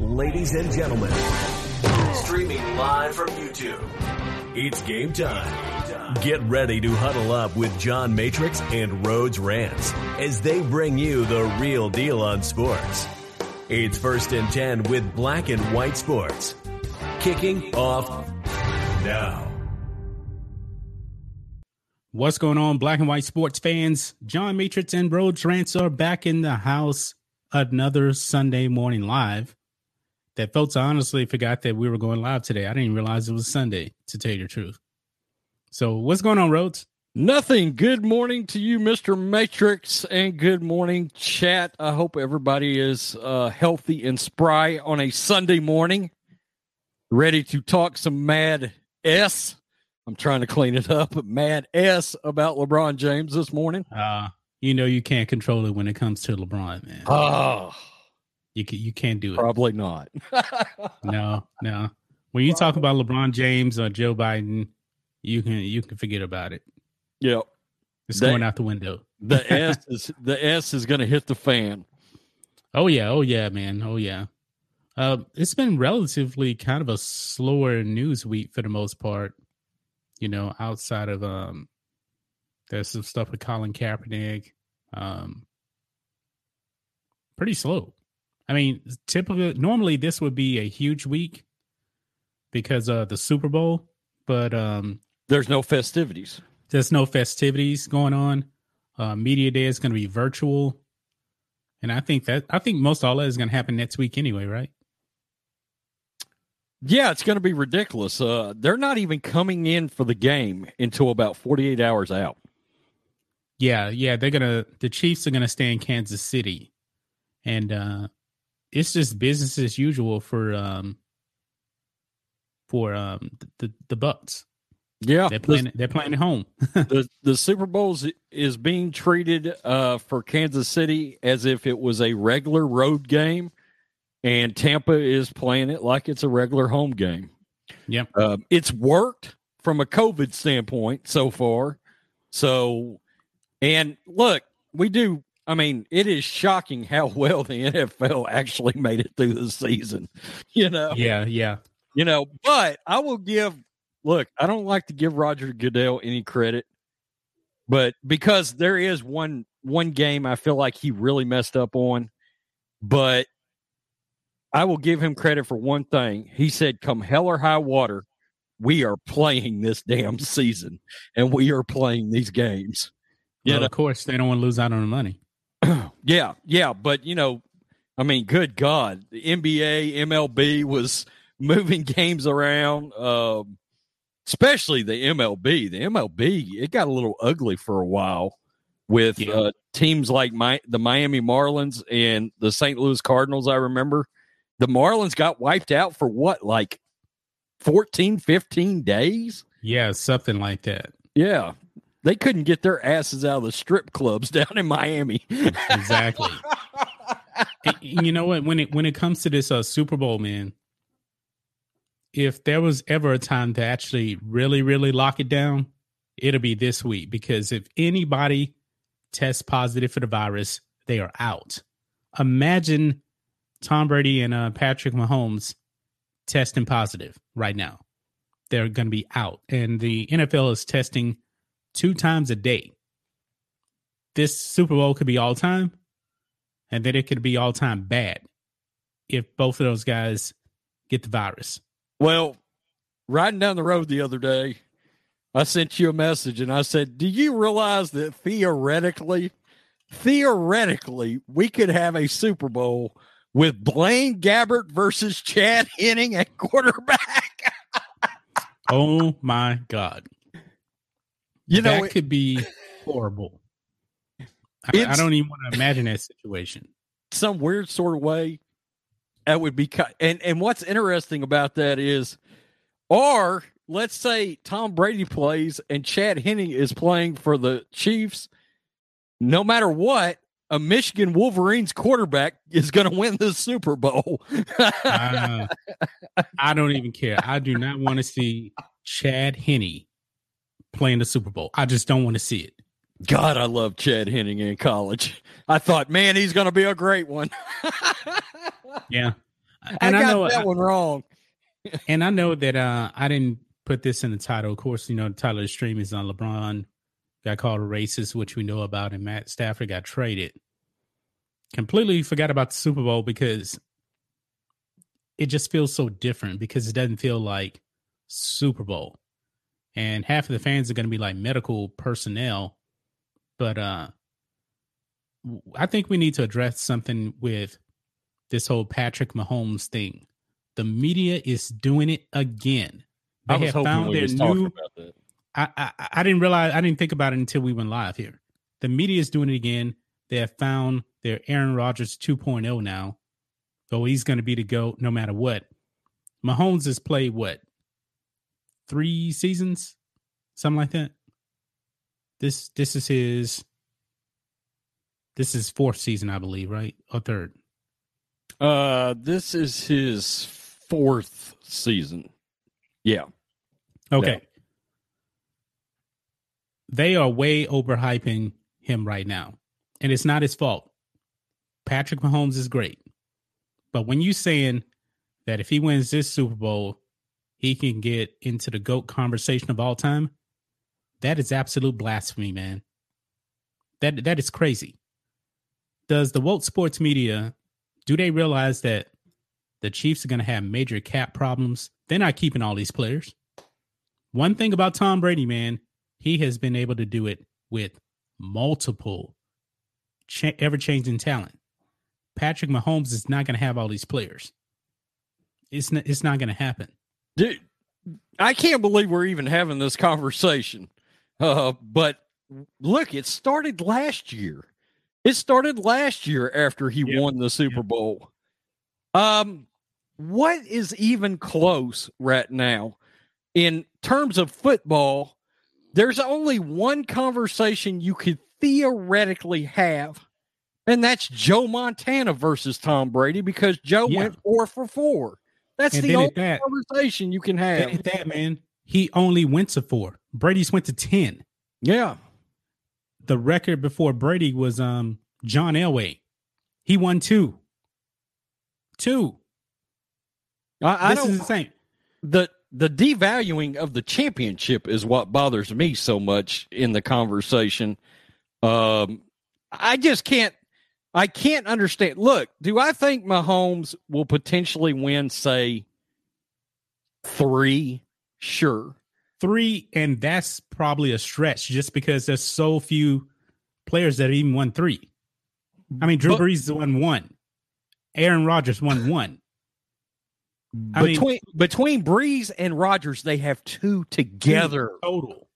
Ladies and gentlemen, streaming live from YouTube, it's game time. Get ready to huddle up with John Matrix and Rhodes Rants as they bring you the real deal on sports. It's first and 10 with black and white sports. Kicking off now. What's going on, black and white sports fans? John Matrix and Rhodes Rants are back in the house another Sunday morning live. That folks I honestly forgot that we were going live today. I didn't realize it was Sunday, to tell you the truth. So what's going on, Rhodes? Nothing. Good morning to you, Mr. Matrix, and good morning, chat. I hope everybody is uh, healthy and spry on a Sunday morning. Ready to talk some mad S. I'm trying to clean it up, but mad S about LeBron James this morning. Uh, you know you can't control it when it comes to LeBron, man. Oh, You can, you can't do it. probably not. No, no. When you talk about LeBron James or Joe Biden, you can you can forget about it. yep. It's They- going out the window. The S is the S is going to hit the fan. Oh yeah, oh yeah, man, oh yeah. Uh, it's been relatively kind of a slower news week for the most part. You know, outside of um, there's some stuff with Colin Kaepernick. Um, pretty slow. I mean, typically, normally this would be a huge week because of the Super Bowl, but um, There's no festivities. there's no festivities going on. Uh, media day is going to be virtual, and I think that I think most all that is going to happen next week anyway, right? Yeah, it's going to be ridiculous. Uh, they're not even coming in for the game until about 48 hours out. Yeah, yeah, they're gonna the Chiefs are gonna stay in Kansas City, and uh it's just business as usual for um for um the the Bucks. Yeah, They're playing they're playing at home. the the Super Bowl is being treated uh, for Kansas City as if it was a regular road game, and Tampa is playing it like it's a regular home game. Yeah, Uh, it's worked from a COVID standpoint so far. So, and look, we do. I mean, it is shocking how well the NFL actually made it through the season. You know, yeah, yeah. you know, but I will give look, I don't like to give Roger Goodell any credit, but because there is one one game I feel like he really messed up on, but I will give him credit for one thing. He said, come hell or high water, we are playing this damn season and we are playing these games. You Well, of course they don't want to lose out on the money. yeah, yeah, but you know, I mean, good God, the NBA, MLB was moving games around, um, especially the MLB. The MLB it got a little ugly for a while with Yeah. uh, teams like my the Miami Marlins and the St. Louis Cardinals. I remember the Marlins got wiped out for what, like 14, 15 days. Yeah, something like that. Yeah, they couldn't get their asses out of the strip clubs down in Miami. Exactly. And- you know what? When it when it comes to this uh, Super Bowl, man, if there was ever a time to actually really, really lock it down, it'll be this week. Because if anybody tests positive for the virus, they are out. Imagine Tom Brady and uh, Patrick Mahomes testing positive right now. They're going to be out, and the NFL is testing two times a day. This Super Bowl could be all time, and then it could be all time bad if both of those guys get the virus. Well, riding down the road the other day, I sent you a message and I said, Do you realize that theoretically, theoretically, we could have a Super Bowl with Blaine Gabbert versus Chad Henne at quarterback? Oh my god! You know, that could be horrible. I, I don't even want to imagine that situation. some weird sort of way, that would be. And and what's interesting about that is, or let's say Tom Brady plays and Chad Henne is playing for the Chiefs. No matter what, a Michigan Wolverines quarterback is going to win the Super Bowl. uh, I don't even care. I do not want to see Chad Henne playing the Super Bowl. I just don't want to see it. God, I love Chad Henne in college. I thought, man, he's going to be a great one. yeah, and I, I know that I, one wrong. and I know that uh, I didn't put this in the title. Of course, you know the title of the stream is on LeBron got called a racist, which we know about, and Matt Stafford got traded. Completely forgot about the Super Bowl because it just feels so different because it doesn't feel like Super Bowl. And half of the fans are going to be like medical personnel. But uh I think we need to address something with this whole Patrick Mahomes thing. The media is doing it again. They have found their new I, I, I didn't realize I didn't think about it until we went live here. The media is doing it again. They have found their Aaron Rodgers 2.0 now. So he's going to be the GOAT no matter what. Mahomes has played what? Three seasons? Something like that. This this is his this is fourth season, I believe, right? Or third? Uh this is his fourth season. Yeah. Okay they are way overhyping him right now. And it's not his fault. Patrick Mahomes is great. But when you saying that if he wins this Super Bowl, he can get into the GOAT conversation of all time, that is absolute blasphemy, man. That that is crazy. Does the woke sports media do they realize that the Chiefs are going to have major cap problems? They're not keeping all these players. One thing about Tom Brady, man, he has been able to do it with multiple cha- ever changing talent. Patrick Mahomes is not going to have all these players. It's not, it's not going to happen. Dude, I can't believe we're even having this conversation. Uh, but look, it started last year. It started last year after he yep. won the Super. Bowl. Um, what is even close right now in terms of football there's only one conversation you could theoretically have, and that's Joe Montana versus Tom Brady because Joe yeah. went four for four. That's and the only that, conversation you can have. That man, he only went to four. Brady's went to ten. Yeah. The record before Brady was um John Elway. He won two. Two. I, I this is insane. The the devaluing of the championship is what bothers me so much in the conversation. Um, I just can't. I can't understand. Look, do I think Mahomes will potentially win, say, three? Sure. Three, and that's probably a stretch just because there's so few players that even won three. I mean, Drew but, Brees won one. Aaron Rodgers won one. I between mean, between Brees and Rodgers, they have two together total.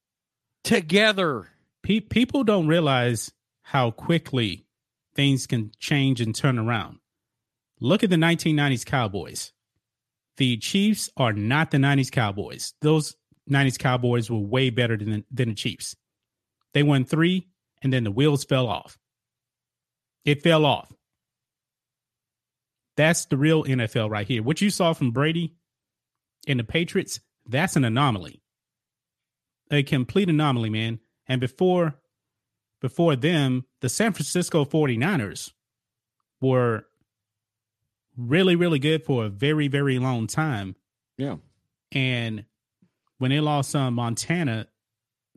Together, Pe- people don't realize how quickly things can change and turn around. Look at the 1990s Cowboys. The Chiefs are not the 90s Cowboys. Those 90s Cowboys were way better than than the Chiefs. They won three, and then the wheels fell off. It fell off. That's the real NFL right here. What you saw from Brady and the Patriots, that's an anomaly. A complete anomaly, man. And before before them, the San Francisco 49ers were really, really good for a very, very long time. Yeah. And when they lost um, Montana,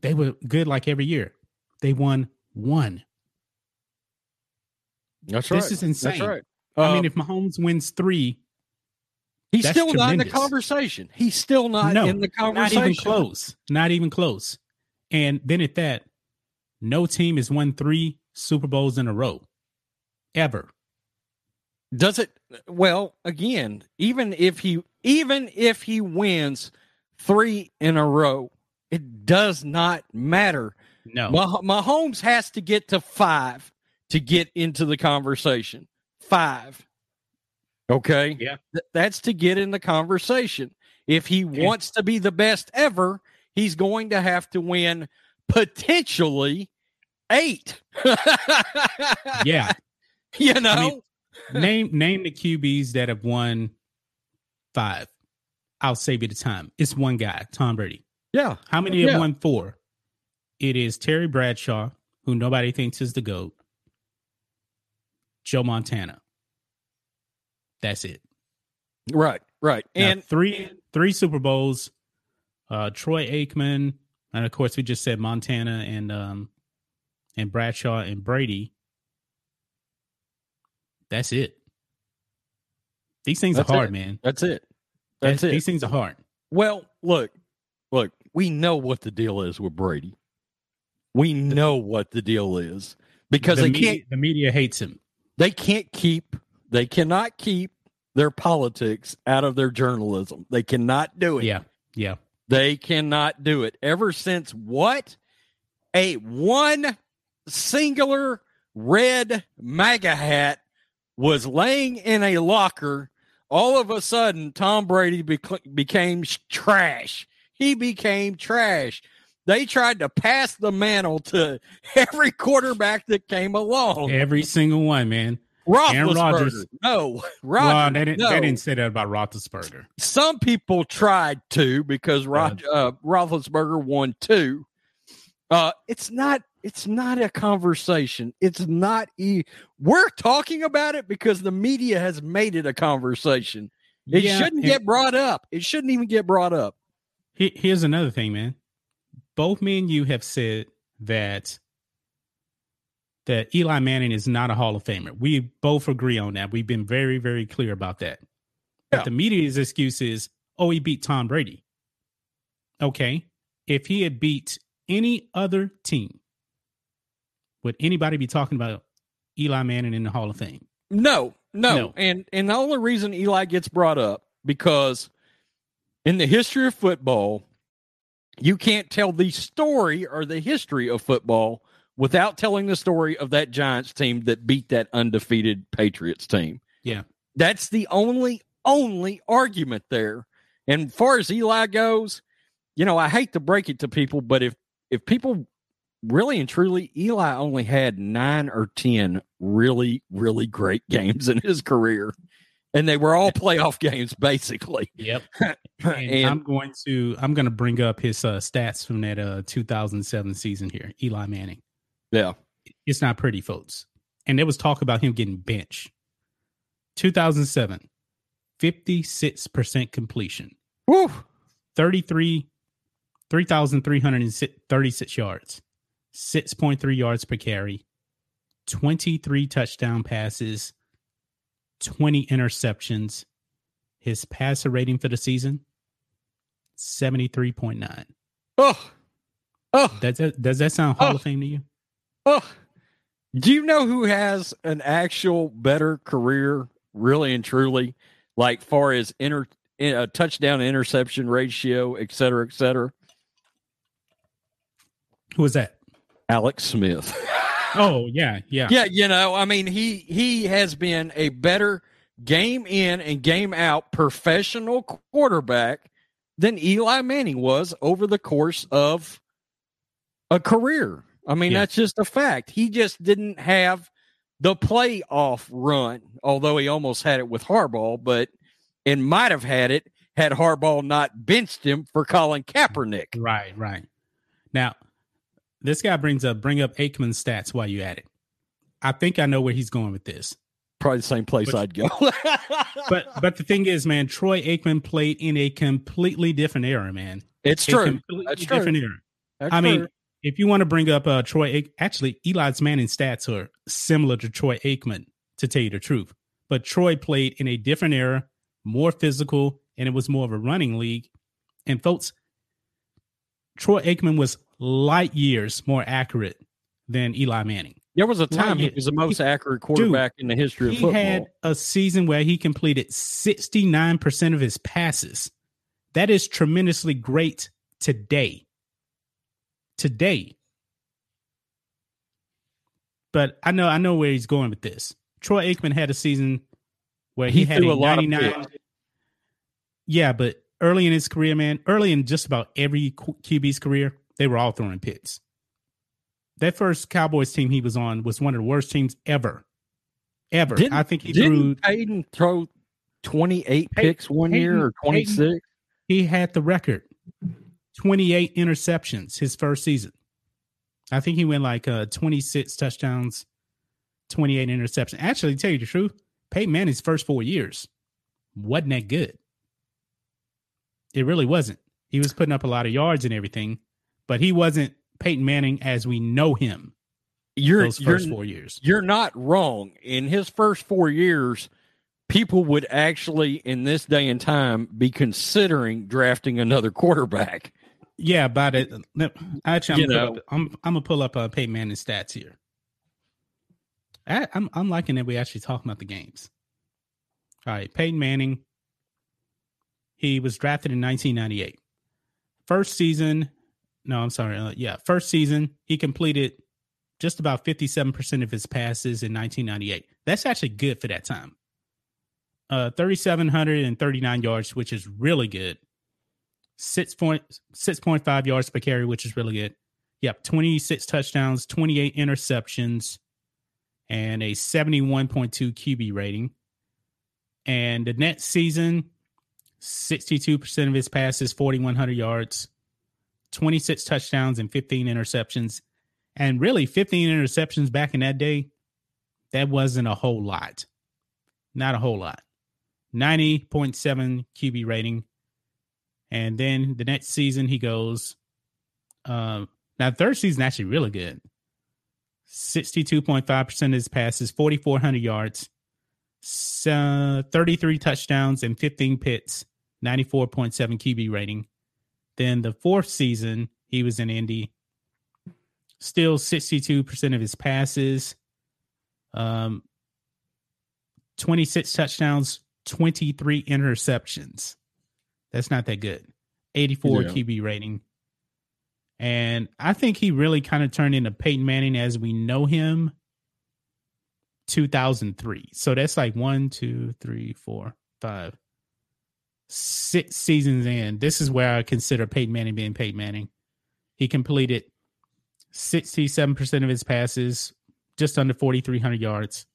they were good like every year. They won one. That's right. This is insane. That's right. I mean, um, if Mahomes wins three, he's still tremendous. not in the conversation. He's still not no, in the conversation. Not even close. Not even close. And then at that, no team has won three Super Bowls in a row, ever. Does it? Well, again, even if he even if he wins three in a row, it does not matter. No, Mah- Mahomes has to get to five to get into the conversation five. Okay. Yeah. Th- that's to get in the conversation. If he Yeah. wants to be the best ever, he's going to have to win potentially eight. Yeah. You know? I mean, name name the QBs that have won five. I'll save you the time. It's one guy, Tom Brady. yeah. How many Yeah. have won four? It is Terry Bradshaw, who nobody thinks is the GOAT. Joe Montana. That's it. Right. Right. Now, And three three Super Bowls. Uh, Troy Aikman, and of course we just said Montana and um and Bradshaw and Brady. That's it. These things That's are hard, it. man. that's it. That's That- it. These things are hard. Well, look, look, we know what the deal is with Brady. We know what the deal is because the they media, can't the media hates him. they can't keep they cannot keep their politics out of their journalism. They cannot do it. Yeah, yeah. They cannot do it. Ever since what? A one singular red MAGA hat was laying in a locker. All of a sudden, Tom Brady bec- became trash. He became trash. They tried to pass the mantle to every quarterback that came along. Every single one, man. Rodgers. no, well, they didn't, no they didn't say that about Roethlisberger. some people tried to because Rod, uh, Roethlisberger won two. Uh, it's not. It's not a conversation. It's not. E- We're talking about it because the media has made it a conversation. It Yeah, shouldn't and get brought up. It shouldn't even get brought up. he- Here's another thing, man. Both me and you have said that that Eli Manning is not a Hall of Famer. We both agree on that. We've been very, very clear about that. Yeah. But the media's excuse is, oh, he beat Tom Brady. Okay. If he had beat any other team, would anybody be talking about Eli Manning in the Hall of Fame? No, no, No. and and the only reason Eli gets brought up because in the history of football, you can't tell the story or the history of football without telling the story of that Giants team that beat that undefeated Patriots team. Yeah. That's the only only argument there. And far as Eli goes, you know, I hate to break it to people, but if if people really and truly, Eli only had nine or ten really, really great games in his career. And they were all playoff games, basically. Yep. And, And, I'm going to I'm going to bring up his uh, stats from that uh, 2007 season here. Eli Manning. Yeah. It's not pretty, folks. And there was talk about him getting benched. 2007, 56% completion, Woo. 33 3,336 yards, 6.3 yards per carry, 23 touchdown passes, 20 interceptions. His passer rating for the season, 73.9. Oh. Oh. Does that, does that sound Hall Oh. of Fame to you? Oh. Do you know who has an actual better career, really and truly, like far as inter uh, touchdown interception ratio, et cetera, et cetera? Who was that? Alex Smith. Oh, yeah, yeah. yeah, you know, I mean, he he has been a better game in and game out professional quarterback than Eli Manning was over the course of a career. I mean, Yeah. that's just a fact. He just didn't have the playoff run, although he almost had it with Harbaugh, but and might have had it had Harbaugh not benched him for Colin Kaepernick. Right, right. Now, this guy brings up bring up Aikman's stats while you at it. I think I know where he's going with this. Probably the same place But- I'd go. But but the thing is, man, Troy Aikman played in a completely different era, man. it's A true. completely That's true. different era. That's I mean, true. If you want to bring up uh Troy Aik- actually Eli's Manning stats are similar to Troy Aikman, to tell you the truth. But Troy played in a different era, more physical, and it was more of a running league. And folks, Troy Aikman was light years more accurate than Eli Manning. There was a time he was the most He- accurate quarterback in the history of He football. He had a season where he completed 69% of his passes. That is tremendously great today. Today. But I know I know where he's going with this. Troy Aikman had a season where he, He had threw a, a lot of 99. Yeah, but early in his career, man, early in just about every QB's career, they were all throwing picks. That first Cowboys team he was on was one of the worst teams ever. Ever. Didn't- I think he Didn't threw Peyton throw 28 Peyton- picks one year or 26? he had the record 28 interceptions his first season. I think he went like uh 26 touchdowns 28 interceptions. Actually to tell you the truth peyton manning's first four years wasn't that good. It really wasn't. He was putting up a lot of yards and everything but he wasn't peyton manning as we know him You're, those you're, first four years. you're not wrong. In his first four years, people would actually, in this day and time, be considering drafting another quarterback. Yeah, about it. Actually, I'm gonna, up, I'm, I'm gonna pull up uh, Peyton Manning stats here. I, I'm I'm liking that we actually talking about the games. All right, Peyton Manning. He was drafted in 1998. First season, no, I'm sorry. Uh, yeah, first season he completed just about 57% of his passes in 1998. That's actually good for that time. Uh, 3,739 yards, which is really good six point six point five yards per carry, which is really good. Yep, twenty six touchdowns, twenty eight interceptions, and a seventy one point two QB rating. And the next season, sixty two percent of his passes, forty one hundred yards, twenty six touchdowns, and fifteen interceptions. And really, fifteen interceptions back in that day, that wasn't a whole lot. Not a whole lot. Ninety point seven QB rating. And then the next season he goes. Um, now third season actually really good. Sixty-two point five percent of his passes, forty-four hundred yards, s- uh, thirty-three touchdowns, and fifteen pits. Ninety-four point seven QB rating. Then the fourth season he was in Indy. Still sixty-two percent of his passes. Um, twenty-six touchdowns, twenty-three interceptions. That's not that good. 84 Yeah. QB rating. And I think he really kind of turned into Peyton Manning as we know him 2003. So that's like one, two, three, four, five, six seasons in. This is where I consider Peyton Manning being Peyton Manning. He completed 67% of his passes, just under 4,300 yards,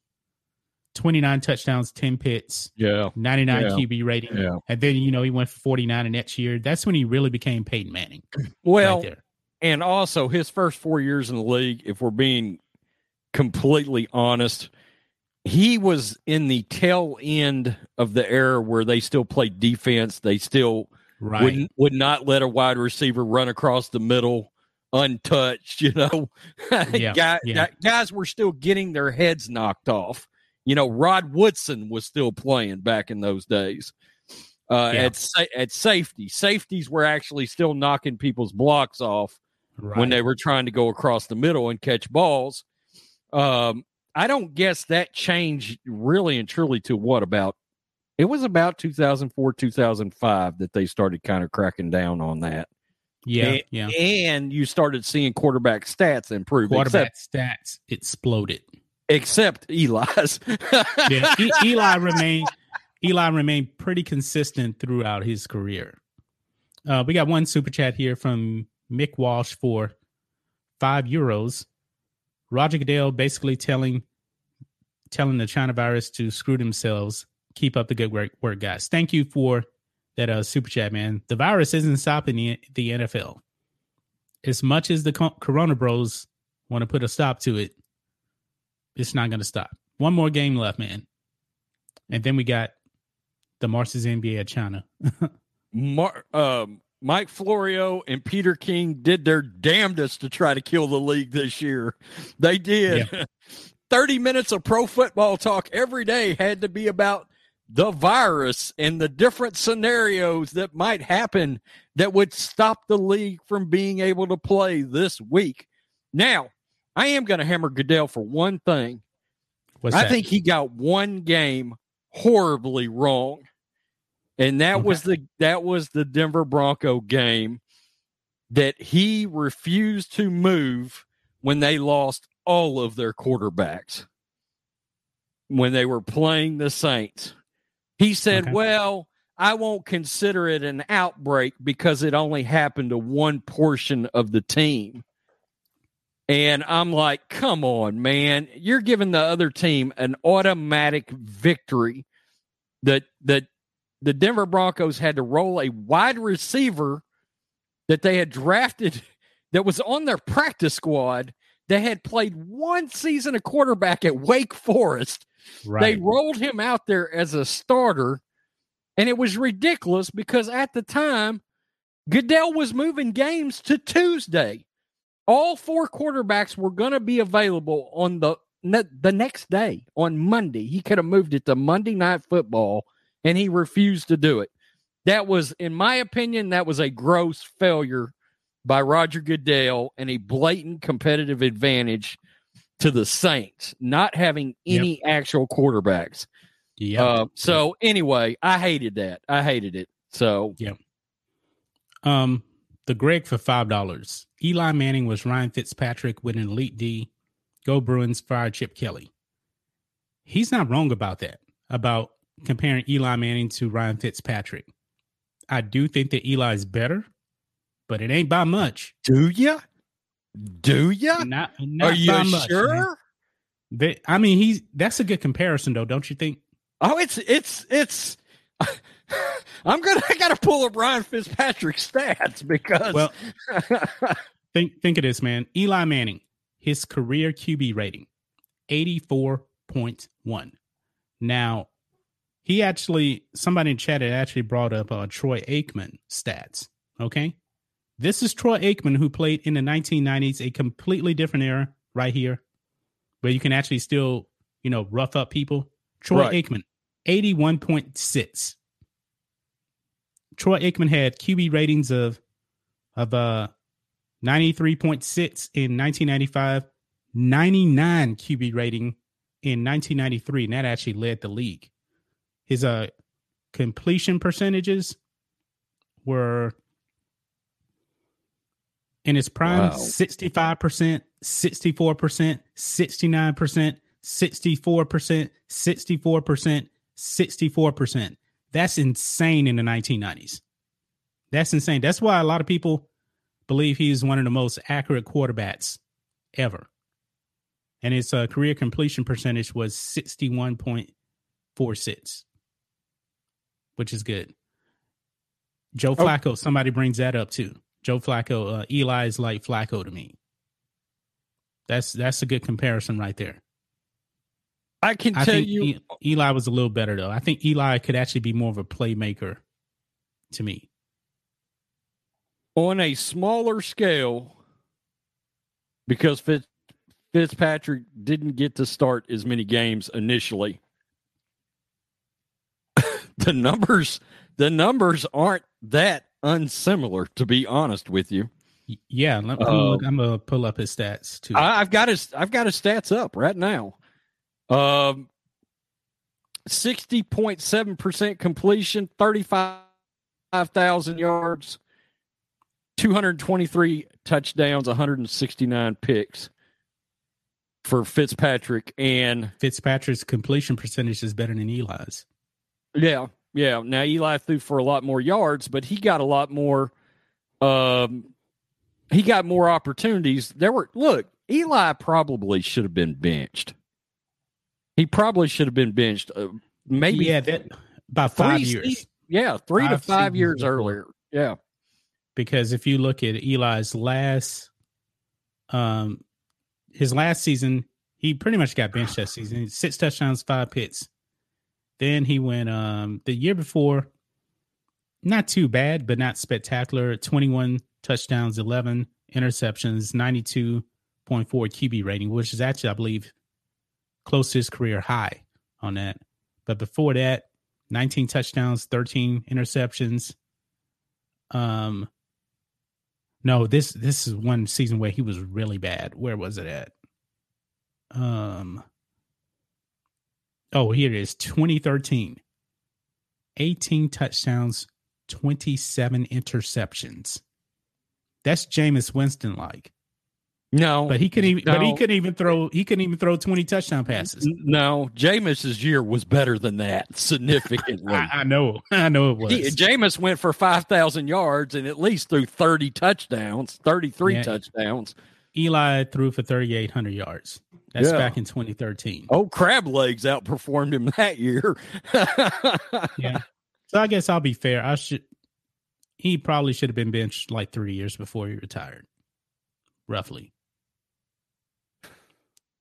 29 touchdowns, 10 pits. Yeah. 99 Yeah. QB rating. Yeah. And then, you know, he went for 49 the next year. That's when he really became Peyton Manning. Well, right and also his first four years in the league, if we're being completely honest, he was in the tail end of the era where they still played defense. They still Right. would would not let a wide receiver run across the middle untouched. You know, Yeah, Guy- yeah. guys were still getting their heads knocked off. You know, Rod Woodson was still playing back in those days. Uh, Yeah. at sa- at safety, safeties were actually still knocking people's blocks off right. when they were trying to go across the middle and catch balls. Um, I don't guess that changed really and truly to what about it was about 2004 2005 that they started kind of cracking down on that yeah. and, yeah. and you started seeing quarterback stats improve Quarterback stats exploded. Except Eli's Yeah. E- Eli remained Eli remained pretty consistent throughout his career. Uh, we got one super chat here from Mick Walsh for five euros. Roger Goodell basically telling telling the China virus to screw themselves. Keep up the good work, work guys. Thank you for that uh, super chat, man. The virus isn't stopping the, the NFL. As much as the co- Corona Bros want to put a stop to it, it's not going to stop. One more game left, man, and then we got the Marxist NBA of China. Mar- um, Mike Florio and Peter King did their damnedest to try to kill the league this year. They did. 30 minutes of pro football talk every day had to be about the virus and the different scenarios that might happen that would stop the league from being able to play this week. Now, I am going to hammer Goodell for one thing. What's I that? think he got one game horribly wrong. And that Okay. was the that was the Denver Bronco game that he refused to move when they lost all of their quarterbacks. when they were playing the Saints. He said, Okay. Well, I won't consider it an outbreak because it only happened to one portion of the team. And I'm like, come on, man. You're giving the other team an automatic victory that that the Denver Broncos had to roll a wide receiver that they had drafted that was on their practice squad that had played one season of quarterback at Wake Forest. They rolled him out there as a starter, and it was ridiculous because at the time, Goodell was moving games to Tuesday. All four quarterbacks were going to be available on the ne- the next day on Monday. He could have moved it to Monday Night Football, and he refused to do it. That was, in my opinion, that was a gross failure by Roger Goodell and a blatant competitive advantage to the Saints not having any actual quarterbacks. Yeah. Uh, so anyway, I hated that. I hated it. So yeah. Um, the Greg for five dollars. Eli Manning was Ryan Fitzpatrick with an elite D. Go Bruins, fire Chip Kelly. He's not wrong about that. About comparing Eli Manning to Ryan Fitzpatrick. I do think that Eli is better, but it ain't by much. do you? Do you? Not, not Are you much, sure? They- I mean, he's that's a good comparison, though, don't you think? Oh, it's it's it's. I'm gonna. I gotta pull up Ryan Fitzpatrick's stats because. Well, think think of this, man. Eli Manning, his career QB rating, eighty four point one. Now, he actually somebody in chat had actually brought up uh, Troy Aikman stats. Okay, this is Troy Aikman who played in the nineteen nineties, a completely different era, right here, where you can actually still you know rough up people. Troy Right. Aikman, eighty one point six. Troy Aikman had QB ratings of of uh 93.6 in 1995, 99 QB rating in 1993, and that actually led the league. His uh completion percentages were in his prime Wow. 65%, 64%, 69%, 64%, 64%, 64%. That's insane in the 1990s. That's insane. That's why a lot of people believe he's one of the most accurate quarterbacks ever. And his uh, career completion percentage was 61.46, which is good. Joe Oh. Flacco, somebody brings that up too. Joe Flacco, uh, Eli is like Flacco to me. That's that's a good comparison right there. I can I tell you. Eli was a little better though. I think Eli could actually be more of a playmaker to me. on a smaller scale because Fitz, Fitzpatrick didn't get to start as many games initially. the numbers the numbers aren't that unsimilar to be honest with you. Yeah, let, I'm, Uh, gonna I'm gonna pull up his stats too. I, I've got his I've got his stats up right now. Um sixty point seven percent completion, thirty five thousand yards, two hundred twenty three touchdowns, one hundred and sixty nine picks for Fitzpatrick, and Fitzpatrick's completion percentage is better than Eli's. yeah, yeah. Now Eli threw for a lot more yards, but he got a lot more. Um, he got more opportunities. There were look. Eli probably should have been benched. He probably should have been benched. Uh, maybe yeah, that three five years. se- yeah, three to Five five years before. earlier. Yeah, because if you look at Eli's last um his last season, he pretty much got benched that season. Six touchdowns, five picks. Then he went um the year before, not too bad, but not spectacular. 21 touchdowns, 11 interceptions, 92.4 QB rating, which is actually, I believe, close to his career high on that. But before that, 19 touchdowns, 13 interceptions. Um no, this this is one season where he was really bad. Where was it at? Um Oh, here it is. 2013. 18 touchdowns, 27 interceptions. That's Jameis Winston like. No, But he couldn't even. But he No. couldn't even throw. He couldn't even throw twenty touchdown passes. no. Jameis's year was better than that significantly. I, I know. I know it was. He, Jameis went for five thousand yards and at least threw thirty touchdowns, thirty three Yeah. touchdowns. Eli threw for thirty eight hundred yards. That's Yeah. back in twenty thirteen. Oh, crab legs outperformed him that year. Yeah. So I guess I'll be fair. I should. He probably should have been benched like three years before he retired, roughly.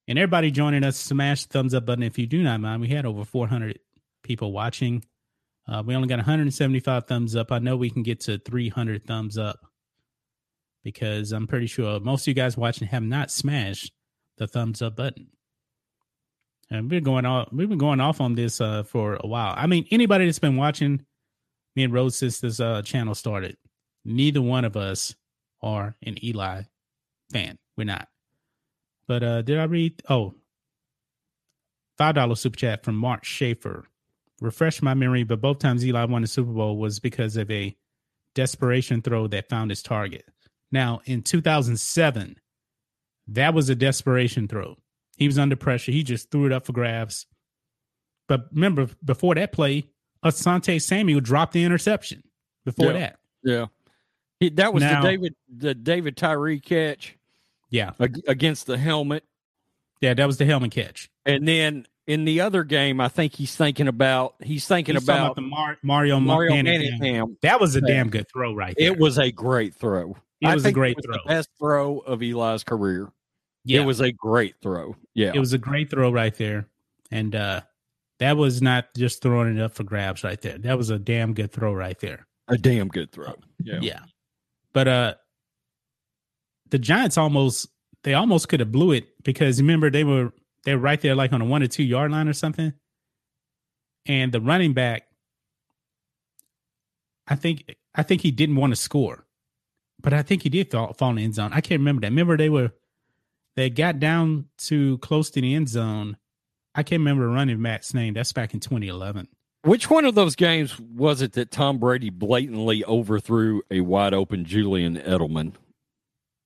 And everybody joining us, smash the thumbs up button if you do not mind. We had over 400 people watching. Uh, we only got 175 thumbs up. I know we can get to 300 thumbs up because I'm pretty sure most of you guys watching have not smashed the thumbs up button. And we're going off. We've been going off on this uh, for a while. I mean, anybody that's been watching me and Rose Sisters uh, channel started, neither one of us are an Eli fan. We're not. But uh, did I read? Oh, five dollar super chat from Mark Schaefer. Refresh my memory, but both times Eli won the Super Bowl was because of a desperation throw that found his target. Now, in 2007, that was a desperation throw. He was under pressure. He just threw it up for grabs. But remember, before that play, Asante Samuel dropped the interception. Before Yeah. that, yeah, He- that was Now- the David the David Tyree catch yeah, ag- against the helmet, yeah, that was the helmet catch. and then in the other game, I think he's thinking about he's thinking He's talking about, the Mar- Mario, Mario Manningham. That was a damn good throw, right there. It was a great throw. It was a great it was throw. the best throw of Eli's career. yeah, It was a great throw. Yeah, It was a great throw right there, and uh that was not just throwing it up for grabs right there. That was a damn good throw right there. a damn good throw. Yeah. Yeah. But uh the Giants almost they almost could have blew it because remember they were they were right there like on a one or two yard line or something. And the running back I think I think he didn't want to score. But I think he did fall, fall in the end zone. I can't remember that. Remember they were they got down to close to the end zone. I can't remember running back's name. That's back in 2011. Which one of those games was it that Tom Brady blatantly overthrew a wide open Julian Edelman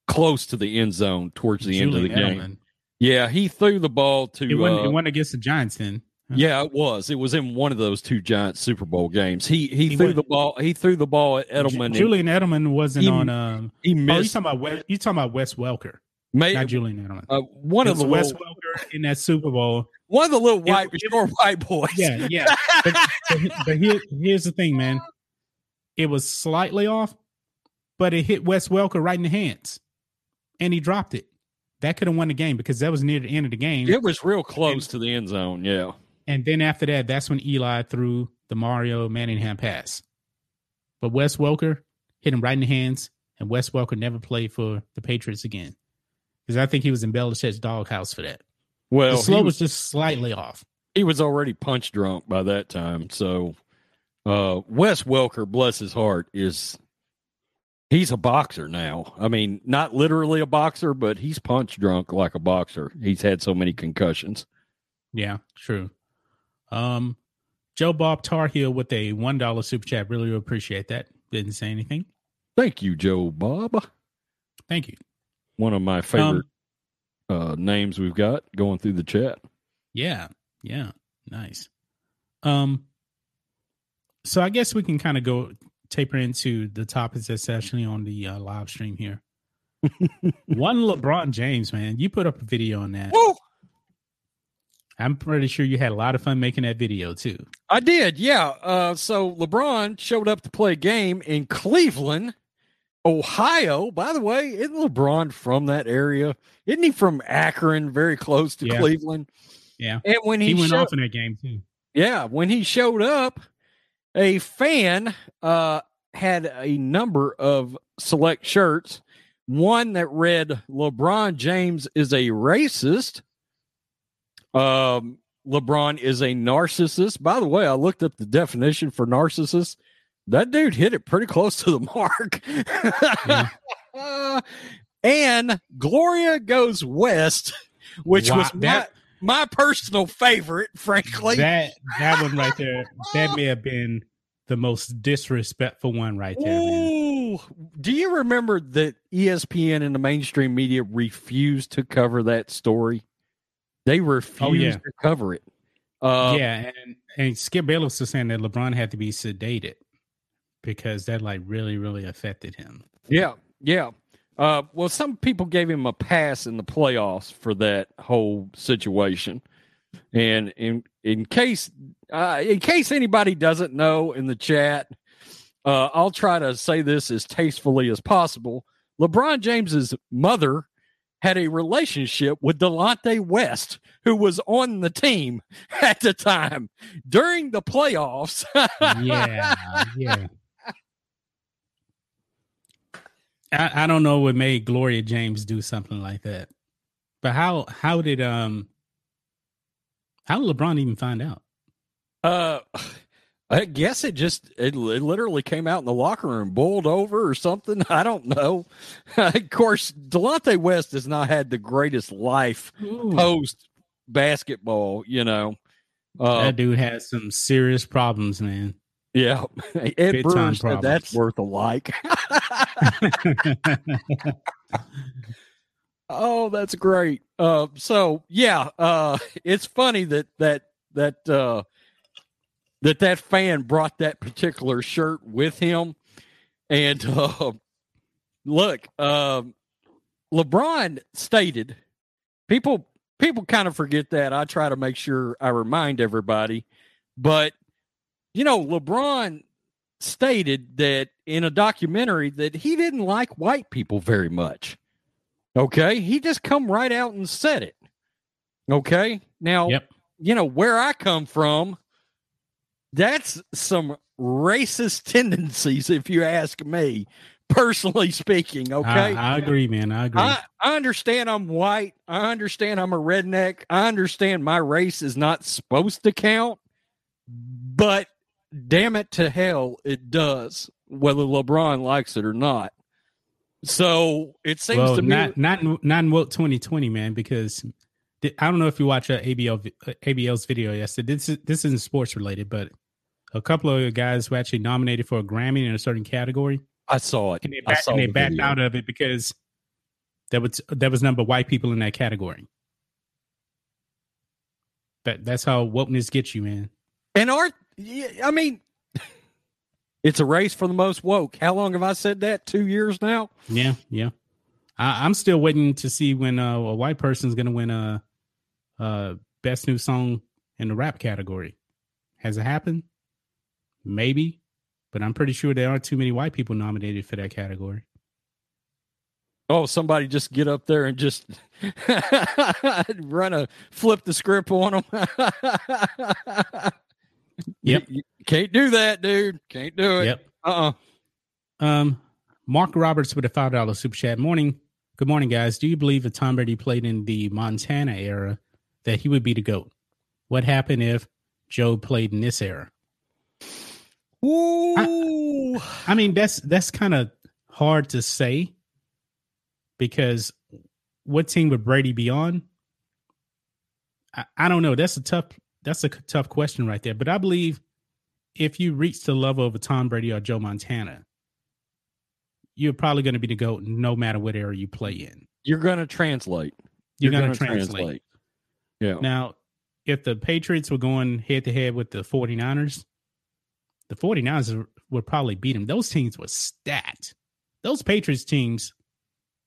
close to the end zone towards the end of the Julian game? Yeah, he threw the ball to. It wasn't, uh, it wasn't against the Giants then. yeah, it was. It was in one of those two giant Super Bowl games. He he, He threw went- the ball. He threw the ball at Edelman. and Julian Edelman wasn't He- on. Um, he oh, you talking about Wes, you talking about Wes Welker, may- not Julian Edelman. uh, one of the Wes little, Welker in that Super Bowl. one of the little white it- short white boys. Yeah, yeah. but but, but here, here's the thing, man. It was slightly off, but it hit Wes Welker right in the hands, and he dropped it. That could have won the game because that was near the end of the game. It was real close to the end zone. Yeah. And then after that, that's when Eli threw the Mario Manningham pass. But Wes Welker hit him right in the hands, and Wes Welker never played for the Patriots again. Because I think he was in Belichick's doghouse for that. Well, the slow he was just slightly off. he was already punch drunk by that time. So uh Wes Welker, bless his heart, is he's a boxer now. I mean, not literally a boxer, but he's punch drunk like a boxer. He's had so many concussions. Yeah, true. Um, Joe Bob Tar Heel with a one dollar super chat. Really appreciate that. Didn't say anything. Thank you, Joe Bob. Thank you. One of my favorite uh names we've got going through the chat. Yeah, yeah, nice. Um, so I guess we can kind of go taper into the topics that's actually on the uh, live stream here. One LeBron James, man, you put up a video on that. Woo! I'm pretty sure you had a lot of fun making that video too. I did, yeah. Uh, so LeBron showed up to play a game in Cleveland, Ohio. By the way, isn't LeBron from that area? Isn't he from Akron, very close to Yeah. Cleveland? Yeah, And when he, he, went show- off in that game too. yeah, when he showed up, a fan uh, had a number of select shirts. One that read "LeBron James is a racist." Um, LeBron is a narcissist. By the way, I looked up the definition for narcissist. That dude hit it pretty close to the mark. and Gloria goes west, which Wow, was that- my, personal favorite, frankly. That that one right there, that may have been the most disrespectful one right there. Ooh, do you remember that ESPN and the mainstream media refused to cover that story? They refused yeah. to cover it. Uh, yeah, and, and Skip Bayless was saying that LeBron had to be sedated because that like really, really affected him. Yeah, yeah. Uh, well, some people gave him a pass in the playoffs for that whole situation, and in in case uh, in case anybody doesn't know in the chat, uh, I'll try to say this as tastefully as possible. LeBron James's mother had a relationship with Delonte West, who was on the team at the time during the playoffs. yeah, yeah. I, I don't know what made Gloria James do something like that, but how how did um how did LeBron even find out? Uh, I guess it just it, it literally came out in the locker room, bowled over or something. I don't know. of course, Delonte West has not had the greatest life post basketball. You know, uh, that dude has some serious problems, man. Yeah. Ed Big Brewer said that's worth a like. oh, that's great. Uh, so yeah, uh, it's funny that that that uh, that that fan brought that particular shirt with him, and uh, look, um, LeBron stated, people people kind of forget that. I try to make sure I remind everybody, but you know, LeBron stated that in a documentary that he didn't like white people very much. Okay, he just come right out and said it. Okay, now Yep. you know where I come from. That's some racist tendencies, if you ask me, personally speaking. Okay, I, I agree, man. I agree. I, I understand I'm white. I understand I'm a redneck. I understand my race is not supposed to count, but damn it to hell, it does, whether LeBron likes it or not. So it seems well, to me. not not in- not in Wilt 2020, man, because I don't know if you watch uh, ABL ABL's video yesterday. This is, this isn't sports related, but a couple of guys who actually nominated for a Grammy in a certain category, I saw it. and they, I back, saw and they the backed video. out of it because that was that was number white people in that category. That that's how wokeness gets you, man. And art, yeah, I mean, it's a race for the most woke. How long have I said that? Two years now. Yeah, yeah. I, I'm still waiting to see when uh, a white person's gonna win a, uh best new song in the rap category. Has it happened? Maybe, but I'm pretty sure there aren't too many white people nominated for that category. Oh, somebody just get up there and just run a flip the script on them. Yep. You, you can't do that, dude. Can't do it. Yep. Uh uh Um, Mark Roberts with a five dollar super chat. Morning, good morning, guys. Do you believe if Tom Brady played in the Montana era that he would be the goat? What happened if Joe played in this era? Ooh. I mean, that's that's kind of hard to say because what team would Brady be on? I, I don't know. That's a tough that's a tough question right there. But I believe if you reach the level of a Tom Brady or Joe Montana, you're probably going to be the goat no matter what era you play in. You're gonna translate. You're, going gonna to translate. Yeah. Now, if the Patriots were going head to head with the 49ers, the 49ers would probably beat them. Those teams were stacked. Those Patriots teams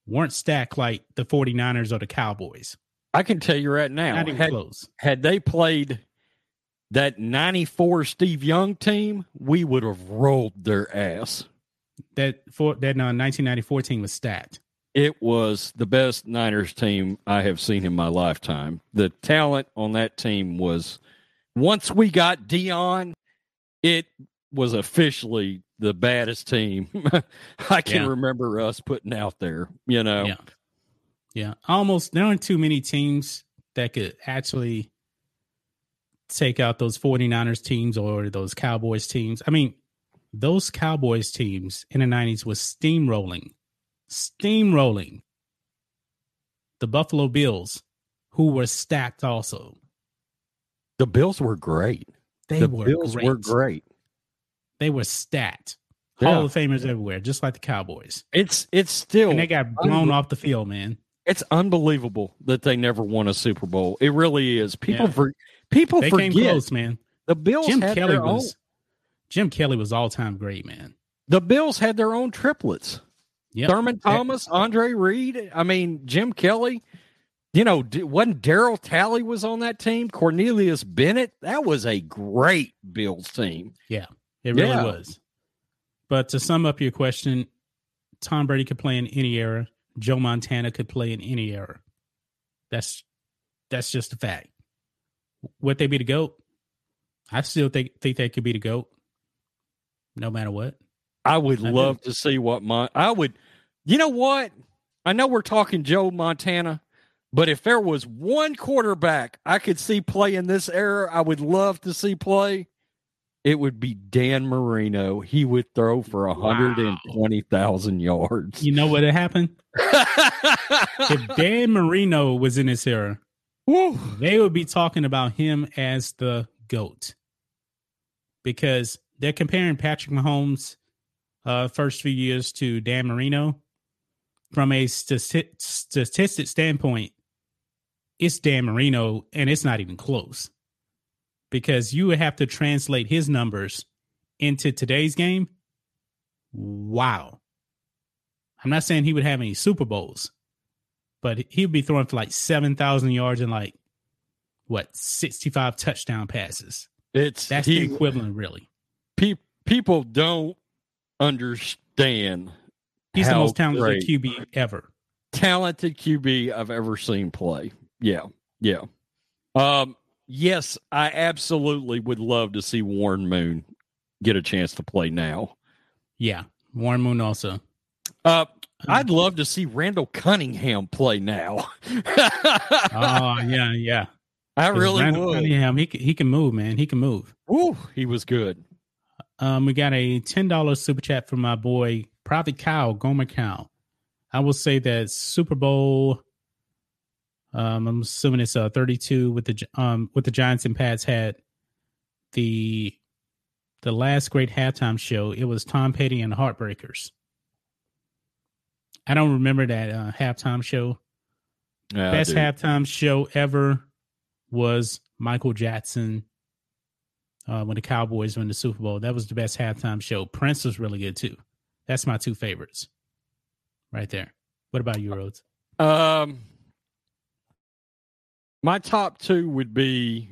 weren't stacked like the 49ers or the Cowboys. I can tell you right now, had, had they played that 94 Steve Young team, we would have rolled their ass. That for that uh, 1994 team was stacked. It was the best Niners team I have seen in my lifetime. The talent on that team was once we got Dion, it was officially the baddest team I can Yeah. remember us putting out there, you know. Yeah. Yeah. Almost there aren't too many teams that could actually take out those 49ers teams or those Cowboys teams. I mean, those Cowboys teams in the 90s was steamrolling, steamrolling the Buffalo Bills, who were stacked also. The Bills were great. They the were Bills great. were great. They were stacked. Yeah. Hall of Famers everywhere, just like the Cowboys. It's it's still And they got blown off the field, man. it's unbelievable that they never won a Super Bowl. It really is. People Yeah. for people They forget came close, man. the Bills Jim had Kelly their own. was Jim Kelly was all time great, man. The Bills had their own triplets. Yep. Thurman Thomas, Andre Reed. I mean, Jim Kelly. You know, wasn't Daryl Talley was on that team? Cornelius Bennett. That was a great Bills team. Yeah, it really Yeah. was. But to sum up your question, Tom Brady could play in any era. Joe Montana could play in any era. That's that's just a fact. Would they be the GOAT? I still think think they could be the GOAT. No matter what. I would I do. love to see what Mon. I would. You know what? I know we're talking Joe Montana, but if there was one quarterback I could see play in this era, I would love to see play. It would be Dan Marino. He would throw for a hundred and twenty thousand yards. You know what had happened? If Dan Marino was in this era, Woo. they would be talking about him as the GOAT. Because they're comparing Patrick Mahomes' uh, first few years to Dan Marino. From a stati- statistic standpoint, it's Dan Marino, and it's not even close. Because you would have to translate his numbers into today's game. Wow. I'm not saying he would have any Super Bowls, but he'd be throwing for like 7,000 yards and like, what, 65 touchdown passes. It's That's he, the equivalent, really. pe- people don't understand He's the most talented QB ever. talented QB I've ever seen play. Yeah, yeah. Um, yes, I absolutely would love to see Warren Moon get a chance to play now. Yeah. Warren Moon also. Uh, I'd love to see Randall Cunningham play now. Oh, yeah, yeah. I really Randall would. Cunningham, he, can- he can move, man. He can move. Ooh, he was good. Um, we got a ten dollars super chat from my boy Prophet Cow Gomer Cow. I will say that Super Bowl. Um, I'm assuming it's uh 32 with the um with the Giants and Pats had the the last great halftime show. It was Tom Petty and the Heartbreakers. I don't remember that uh, halftime show. Yeah, Best halftime show ever was Michael Jackson uh, when the Cowboys won the Super Bowl. That was the best halftime show. Prince was really good too. That's my two favorites, right there. What about you, Rhodes? Um, my top two would be,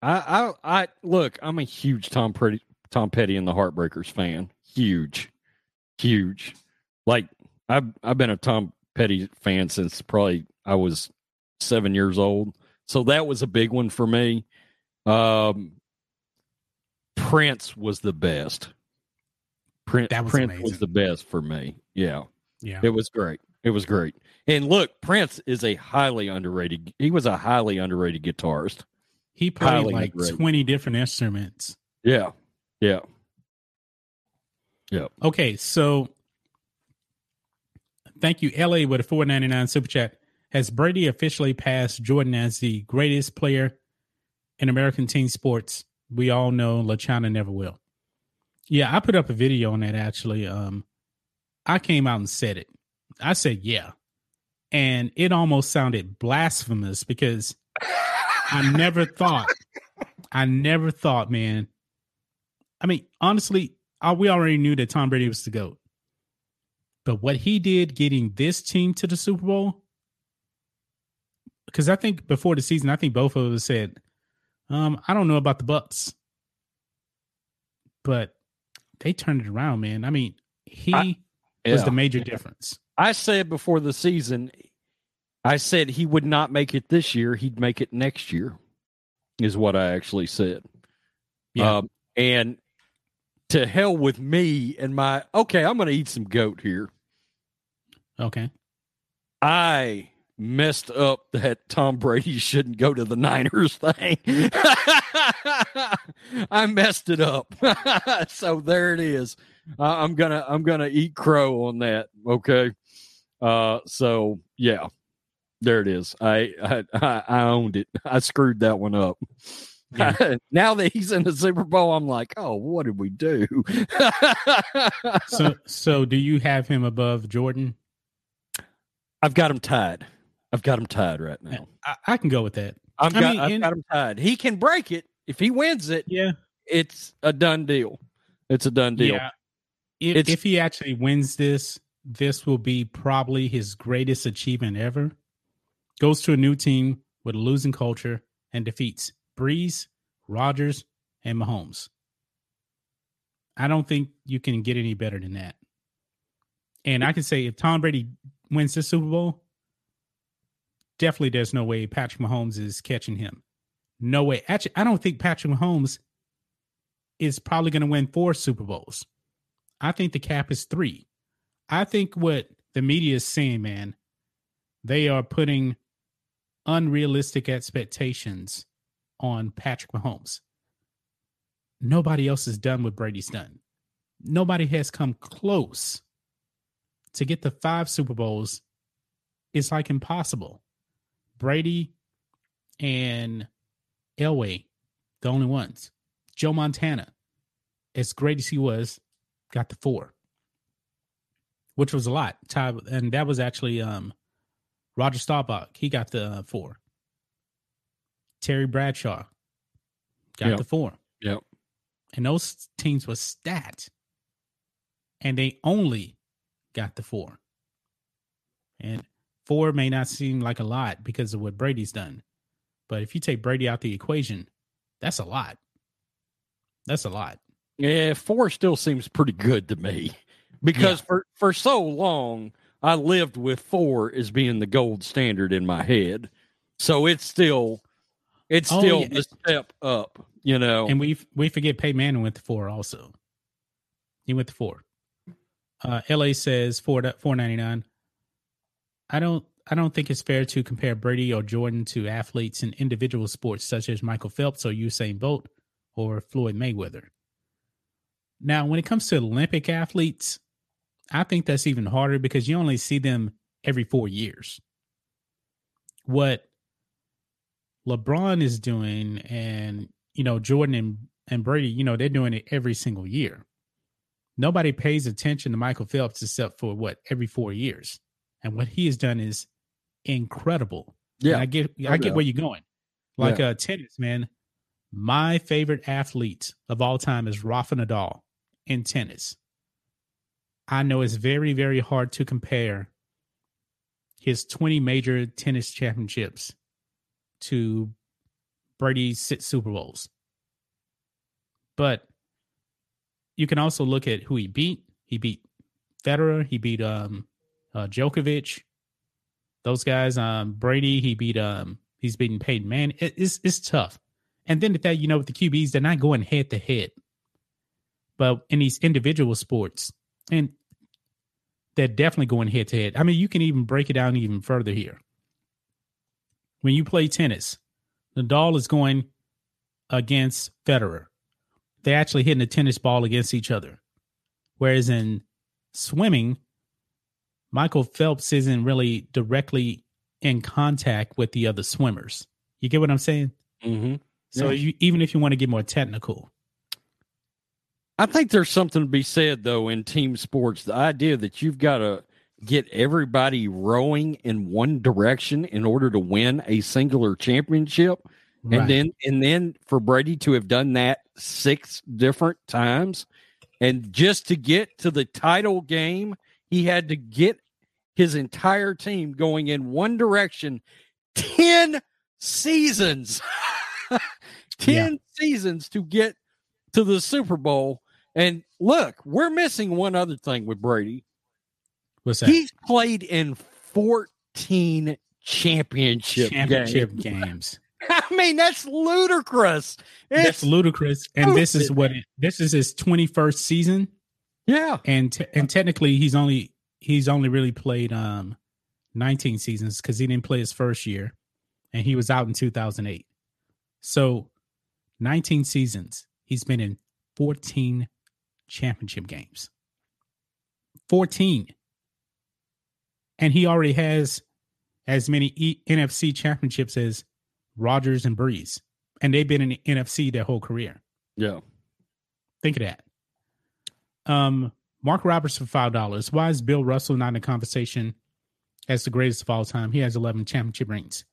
I, I, I look. I'm a huge Tom Petty, Tom Petty and the Heartbreakers fan. Huge, huge. Like I've I've been a Tom Petty fan since probably I was seven years old. So that was a big one for me. Um, Prince was the best. Prince, That was Prince amazing. was the best for me. Yeah. Yeah, It was great. It was great. And look, Prince is a highly underrated. He was a highly underrated guitarist. he played highly like underrated. twenty different instruments. Yeah, yeah. Yeah. Okay, so thank you, LA, with a four ninety nine super chat. Has Brady officially passed Jordan as the greatest player in American team sports? We all know LaChana never will. Yeah, I put up a video on that actually. Um, I came out and said it. I said yeah, and it almost sounded blasphemous because I never thought, I never thought, man. I mean, honestly, uh, we already knew that Tom Brady was the GOAT. But what he did getting this team to the Super Bowl, because I think before the season, I think both of us said, um, I don't know about the Bucs. But they turned it around, man. I mean, he I- was the major difference. I said before the season, I said he would not make it this year. He'd make it next year, is what I actually said. Yeah. Um, and to hell with me and my, okay, I'm going to eat some goat here. Okay. I messed up that Tom Brady shouldn't go to the Niners thing. I messed it up. so there it is. Uh, I'm gonna I'm gonna eat crow on that. Okay. Uh. So yeah, there it is. I I I I owned it. I screwed that one up. Yeah. now that he's in the Super Bowl, I'm like, oh, what did we do? So, so do you have him above Jordan? I've got him tied. I've got him tied right eh, now. I, I can go with that. I've got, mean, I've in- got him tied. He can break it if he wins it. Yeah, It's a done deal. It's a done deal. yeah. If, if he actually wins this, this will be probably his greatest achievement ever. Goes to a new team with a losing culture and defeats Brees, Rodgers, and Mahomes. I don't think you can get any better than that. And I can say if Tom Brady wins the Super Bowl, definitely there's no way Patrick Mahomes is catching him. No way. Actually, I don't think Patrick Mahomes is probably going to win four Super Bowls. I think the cap is three. I think what the media is saying, man, they are putting unrealistic expectations on Patrick Mahomes. Nobody else has done what Brady's done. Nobody has come close to get the five Super Bowls. It's like impossible. Brady and Elway, the only ones. Joe Montana, as great as he was, got the four, which was a lot. And that was actually um, Roger Staubach. He got the uh, four. Terry Bradshaw got Yep. the four. Yep. And those teams were stat. And they only got the four. And four may not seem like a lot because of what Brady's done. But if you take Brady out the equation, that's a lot. That's a lot. Yeah, four still seems pretty good to me because for for so long I lived with four as being the gold standard in my head. So it's still it's Oh, still yeah. a step up, you know. And we we forget Peyton Manning went to four also. He went to four. Uh, LA says four four ninety nine. I don't I don't think it's fair to compare Brady or Jordan to athletes in individual sports such as Michael Phelps or Usain Bolt or Floyd Mayweather. Now, when it comes to Olympic athletes, I think that's even harder because you only see them every four years. What LeBron is doing and you know Jordan and, and Brady, you know, they're doing it every single year. Nobody pays attention to Michael Phelps except for what every four years. And what he has done is incredible. yeah. And I get I get where you're going. Like uh tennis, man. My favorite athlete of all time is Rafa Nadal in tennis. I know it's very, very hard to compare his 20 major tennis championships to Brady's six Super Bowls. But you can also look at who he beat. He beat Federer. He beat um, uh, Djokovic. Those guys. Um, Brady. He beat. Um, he's beaten Peyton Man. It, it's it's tough. And then with that, you know, with the QBs, they're not going head to head. But in these individual sports, and they're definitely going head to head. I mean, you can even break it down even further here. When you play tennis, Nadal is going against Federer. They're actually hitting a tennis ball against each other. Whereas in swimming, Michael Phelps isn't really directly in contact with the other swimmers. You get what I'm saying? Mhm. So Yeah. you, even if you want to get more technical, I think there's something to be said though in team sports. The idea that you've got to get everybody rowing in one direction in order to win a singular championship, Right. and then and then for Brady to have done that six different times, and just to get to the title game, he had to get his entire team going in one direction. Ten seasons, ten seasons to get to the Super Bowl. And look, we're missing one other thing with Brady. What's that? He's played in 14 championship, Championship games. games. I mean, that's ludicrous. That's It's, ludicrous. And this is what it, this is his 21st season. yeah. and te- and technically he's only he's only really played um 19 seasons because he didn't play his first year and he was out in 2008 so 19 seasons he's been in 14 championship games 14 and he already has as many e- nfc championships as Rodgers and Brees and they've been in the NFC their whole career. Yeah. Think of that. Um, Mark Roberts for five dollars. Why is Bill Russell not in the conversation as the greatest of all time? He has eleven championship rings.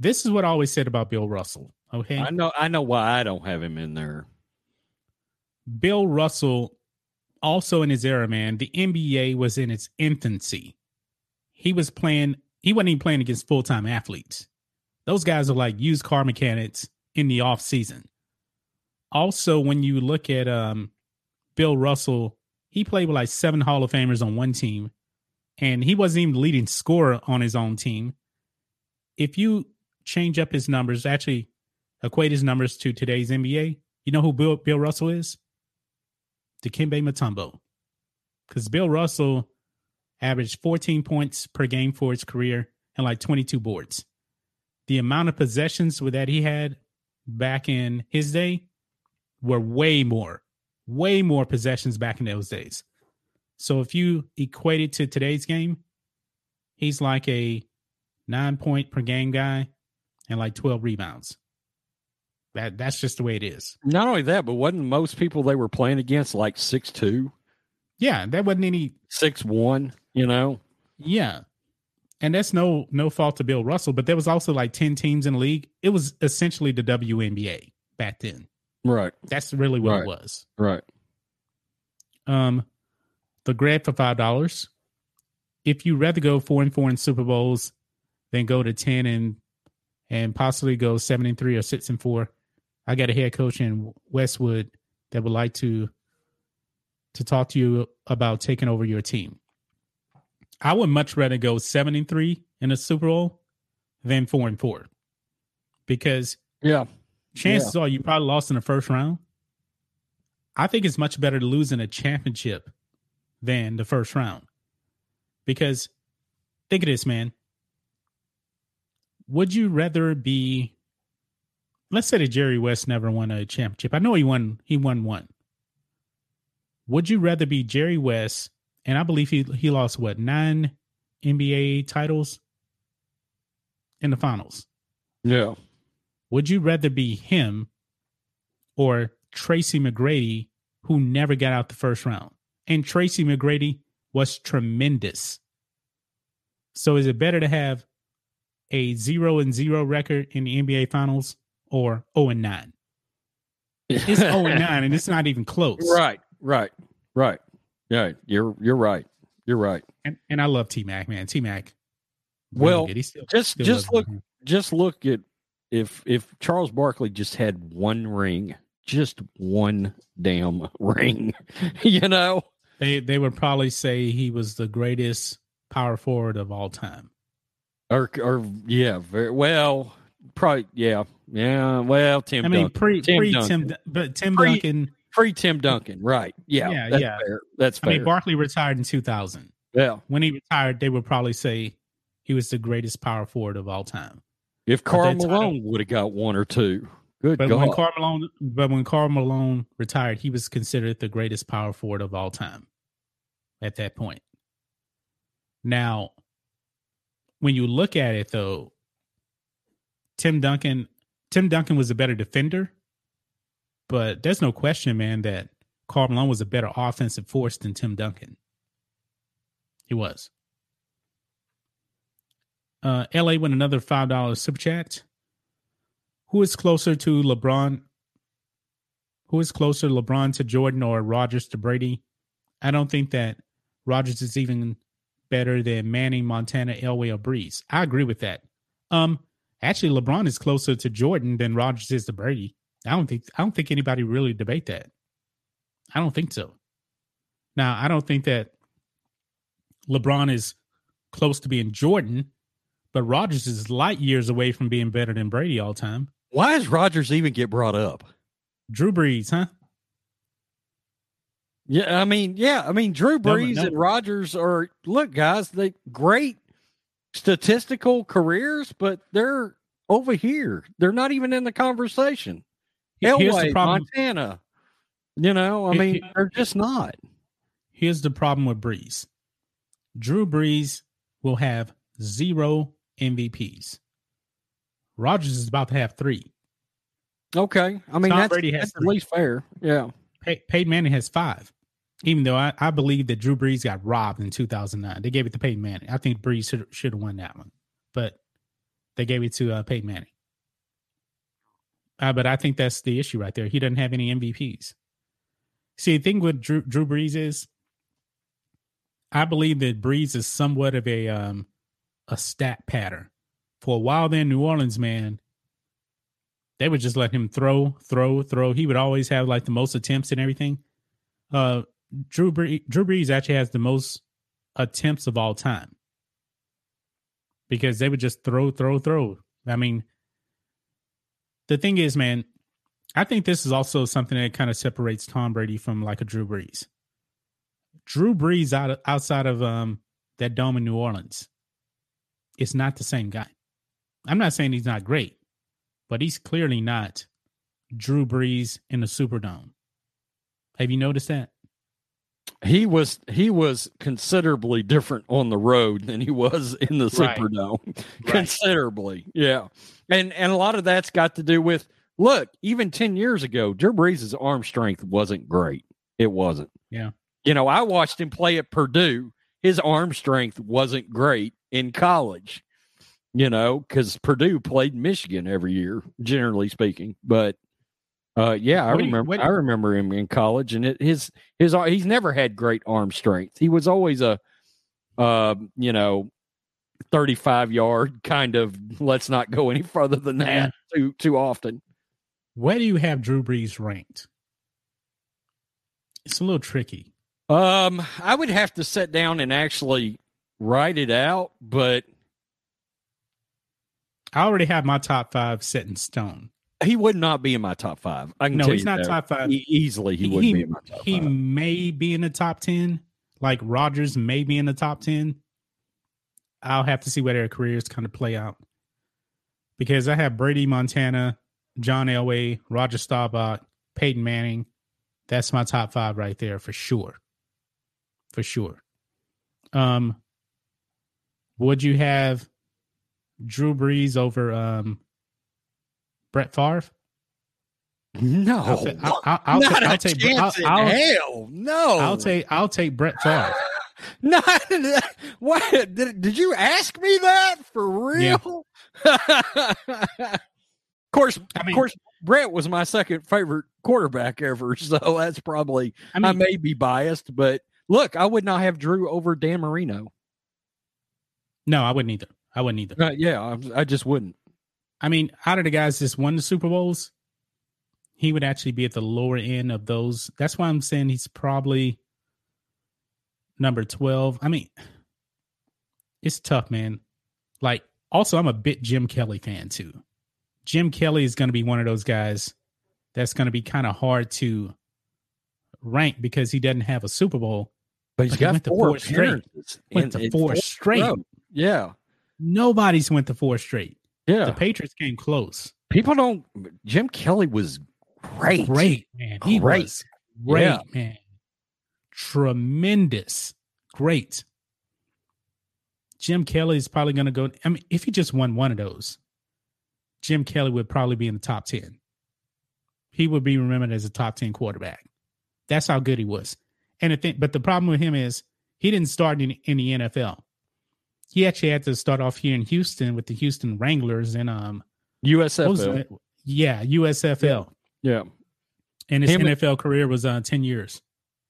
This is what I always said about Bill Russell. Okay, I know. I know why I don't have him in there. Bill Russell, also in his era, man, the NBA was in its infancy. He was playing. He wasn't even playing against full time athletes. Those guys are like used car mechanics in the off season. Also, when you look at um, Bill Russell, he played with like seven Hall of Famers on one team, and he wasn't even the leading scorer on his own team. If you change up his numbers, actually equate his numbers to today's NBA, you know who Bill, Bill Russell is? Dikembe Mutombo. Because Bill Russell averaged 14 points per game for his career and like 22 boards. The amount of possessions that he had back in his day were way more, way more possessions back in those days. So if you equate it to today's game, he's like a nine point per game guy and like 12 rebounds. That that's just the way it is. Not only that, but wasn't most people they were playing against like six two, Yeah, that wasn't any six one, you know? yeah. And that's no no fault to Bill Russell, but there was also like 10 teams in the league. It was essentially the WNBA back then. Right. That's really what Right. it was. Right. Um, the grab for five dollars. If you rather go four and four in Super Bowls than go to ten and and possibly go seven and three or six and four, I got a head coach in Westwood that would like to to talk to you about taking over your team. I would much rather go seven and three in a Super Bowl than four and four because Yeah. chances are you probably lost in the first round. I think it's much better to lose in a championship than the first round. Because think of this, man. Would you rather be let's say that Jerry West never won a championship. I know he won he won one. Would you rather be Jerry West and I believe he he lost what, nine NBA titles in the finals? Yeah. Would you rather be him or Tracy McGrady, who never got out the first round? And Tracy McGrady was tremendous. So is it better to have a zero and zero record in the NBA finals or 0 and 9? It's 0 and 9 and it's not even close. Right. Right. Right. Yeah. You're you're right. You're right. And, and I love T Mac, man. T Mac. Well, He still, Just still just look him. just look at if if Charles Barkley just had one ring, just one damn ring, you know. They they would probably say he was the greatest power forward of all time. Or or yeah, very well. Probably yeah, yeah. Well, Tim. I mean, Duncan. pre Tim pre Duncan. Tim, but Tim Pre- Duncan. Free Tim Duncan, right? Yeah, Yeah, that's yeah. Fair. That's I mean, Barkley retired in 2000. yeah. When he retired, they would probably say he was the greatest power forward of all time. If Karl Malone would have got one or two, good But God. when Karl Malone, but when Karl Malone retired, he was considered the greatest power forward of all time. At that point. Now, when you look at it, though, Tim Duncan, Tim Duncan was a better defender, but there's no question, man, that Karl Malone was a better offensive force than Tim Duncan. He was. Uh, LA win another five dollars super chat. Who is closer to LeBron? Who is closer, LeBron to Jordan or Rodgers to Brady? I don't think that Rodgers is even better than Manning, Montana, Elway, or Brees. I agree with that. Um, actually, LeBron is closer to Jordan than Rodgers is to Brady. I don't think I don't think anybody really debate that. I don't think so. Now, I don't think that LeBron is close to being Jordan, but Rodgers is light years away from being better than Brady all time. Why does Rodgers even get brought up? Drew Brees, huh? Yeah, I mean, yeah, I mean, Drew No, Brees no. and Rodgers are look, guys, they great statistical careers, but they're over here. They're not even in the conversation. Here's the Elway, problem. Montana. You know, I mean, they're just not. Here's the problem with Brees. Drew Brees will have zero MVPs. Rodgers is about to have three. Okay, I mean Tom that's, Brady has that's at least fair. Yeah. Pey- Peyton Manning has five. Even though I, I believe that Drew Brees got robbed in 2009, they gave it to Peyton Manning. I think Brees should should have won that one, but they gave it to uh, Peyton Manning. Uh, but I think that's the issue right there. He doesn't have any MVPs. See, the thing with Drew, Drew Brees is, I believe that Brees is somewhat of a um a stat pattern. For a while there in New Orleans, man, they would just let him throw, throw, throw. He would always have like the most attempts and everything. Uh, Drew Brees, Drew Brees actually has the most attempts of all time because they would just throw, throw, throw. I mean, the thing is, man, I think this is also something that kind of separates Tom Brady from like a Drew Brees. Drew Brees out of, outside of um that dome in New Orleans, it's not the same guy. I'm not saying he's not great, but he's clearly not Drew Brees in the Superdome. Have you noticed that? He was he was considerably different on the road than he was in the Right. Superdome. Right. Considerably, yeah, and and a lot of that's got to do with look. Even ten years ago, Drew Brees' arm strength wasn't great. It wasn't. Yeah. You know, I watched him play at Purdue. His arm strength wasn't great in college. You know, because Purdue played Michigan every year, generally speaking. But uh, yeah, I What do you- remember. I remember him in college, and it, his his ar- he's never had great arm strength. He was always a, uh, you know, thirty five yard kind of. Let's not go any further than that too too often. Where do you have Drew Brees ranked? It's a little tricky. Um, I would have to sit down and actually write it out, but I already have my top five set in stone. He would not be in my top five. I can No, tell he's you not that. top five. E- easily, he, wouldn't be in my top he five. may be in the top 10. Like Rodgers may be in the top 10. I'll have to see where their careers kind of play out. Because I have Brady Montana, John Elway, Roger Staubach, Peyton Manning. That's my top five right there for sure. For sure. Um, would you have Drew Brees over um Brett Favre? No, I'll, ta- I'll, I'll, I'll, not ta- I'll a take chance I'll, in hell. No, I'll take I'll take Brett Favre. Not what did, did you ask me that for Yeah. real? of course, I mean- of course, Brett was my second favorite quarterback ever, so that's probably I I, may be biased, but look, I would not have Drew over Dan Marino. no, I wouldn't either. I wouldn't either. Uh, yeah, I, I just wouldn't. I mean, out of the guys that won the Super Bowls, he would actually be at the lower end of those. That's why I'm saying he's probably number 12. I mean, it's tough, man. Like, also, I'm a bit Jim Kelly fan too. Jim Kelly is going to be one of those guys that's going to be kind of hard to rank because he doesn't have a Super Bowl. But he's But he got to four, four straight. Went to in four straight. row. Yeah, Nobody's went to four straight. Yeah. The Patriots came close. People don't. Jim Kelly was great. Great, man. He Great. was great, Yeah. man. Tremendous. Great. Jim Kelly is probably going to go. I mean, if he just won one of those, Jim Kelly would probably be in the top 10. He would be remembered as a top 10 quarterback. That's how good he was. And the thing, but the problem with him is he didn't start in, in the NFL. He actually had to start off here in Houston with the Houston Wranglers and um USFL. yeah, USFL. Yeah. And his Him and- NFL career was uh, 10 years.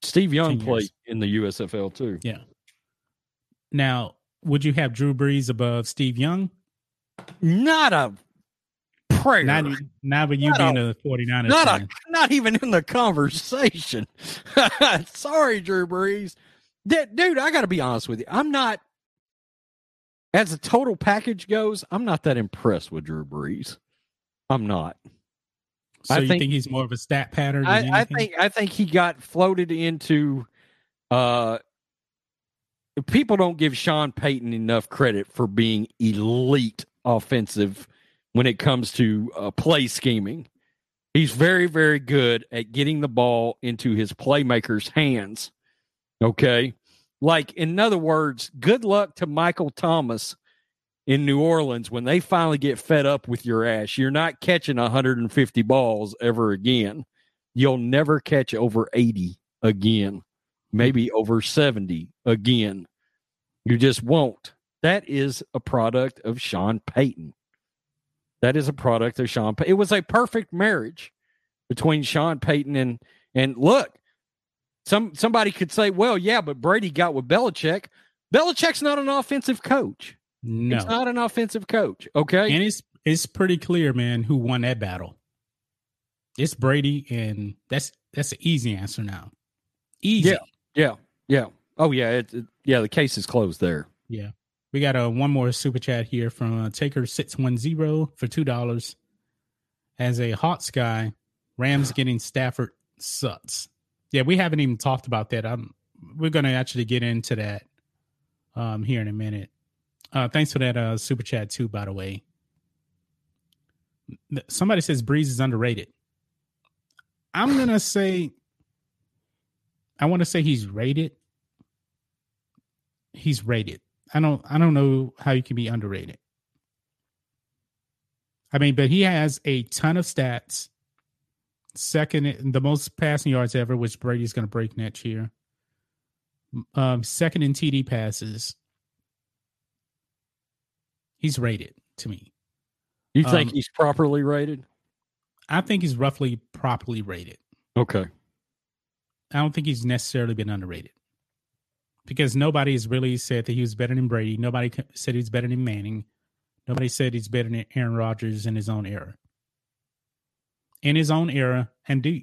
Steve Young played years. in the USFL too. Yeah. Now, would you have Drew Brees above Steve Young? Not a prayer. Not, Not, even- with you Not being a- a 49ers a, fan. not even in the conversation. Sorry, Drew Brees. D- Dude, I got to be honest with you. I'm not, as a total package goes, I'm not that impressed with Drew Brees. I'm not. So I you think- think, he's more of a stat pattern? Than I, I think I think he got floated into uh people don't give Sean Payton enough credit for being elite offensive when it comes to uh, play scheming. He's very very good at getting the ball into his playmakers' hands. Okay? Like in other words, good luck to Michael Thomas in New Orleans when they finally get fed up with your ass. You're not catching 150 balls ever again. You'll never catch over 80 again, maybe over 70 again. You just won't. That is a product of Sean Payton. That is a product of Sean. Payton. It was a perfect marriage between Sean Payton and and look. Some somebody could say, well, yeah, but Brady got with Belichick. Belichick's not an offensive coach. No, He's not an offensive coach. Okay, and it's it's pretty clear, man, who won that battle. It's Brady, and that's that's an easy answer now. Easy. Yeah, yeah, yeah. Oh yeah, it, it, yeah. The case is closed there. Yeah. We got a one more super chat here from uh, Taker six one zero for two dollars. As a hot sky, Rams getting Stafford sucks. Yeah, we haven't even talked about that. I'm we're gonna actually get into that um here in a minute. Uh thanks for that uh super chat too, by the way. Somebody says Brees is underrated. I'm gonna say I want to say he's rated. He's rated. I don't I don't know how you can be underrated. I mean, but he has a ton of stats. Second, the most passing yards ever, which Brady's going to break next year. Um, second in TD passes. He's rated to me. You think um, he's properly rated? I think he's roughly properly rated. Okay. I don't think he's necessarily been underrated because nobody has really said that he was better than Brady. Nobody said he's better than Manning. Nobody said he's better than Aaron Rodgers in his own era. In his own era, and do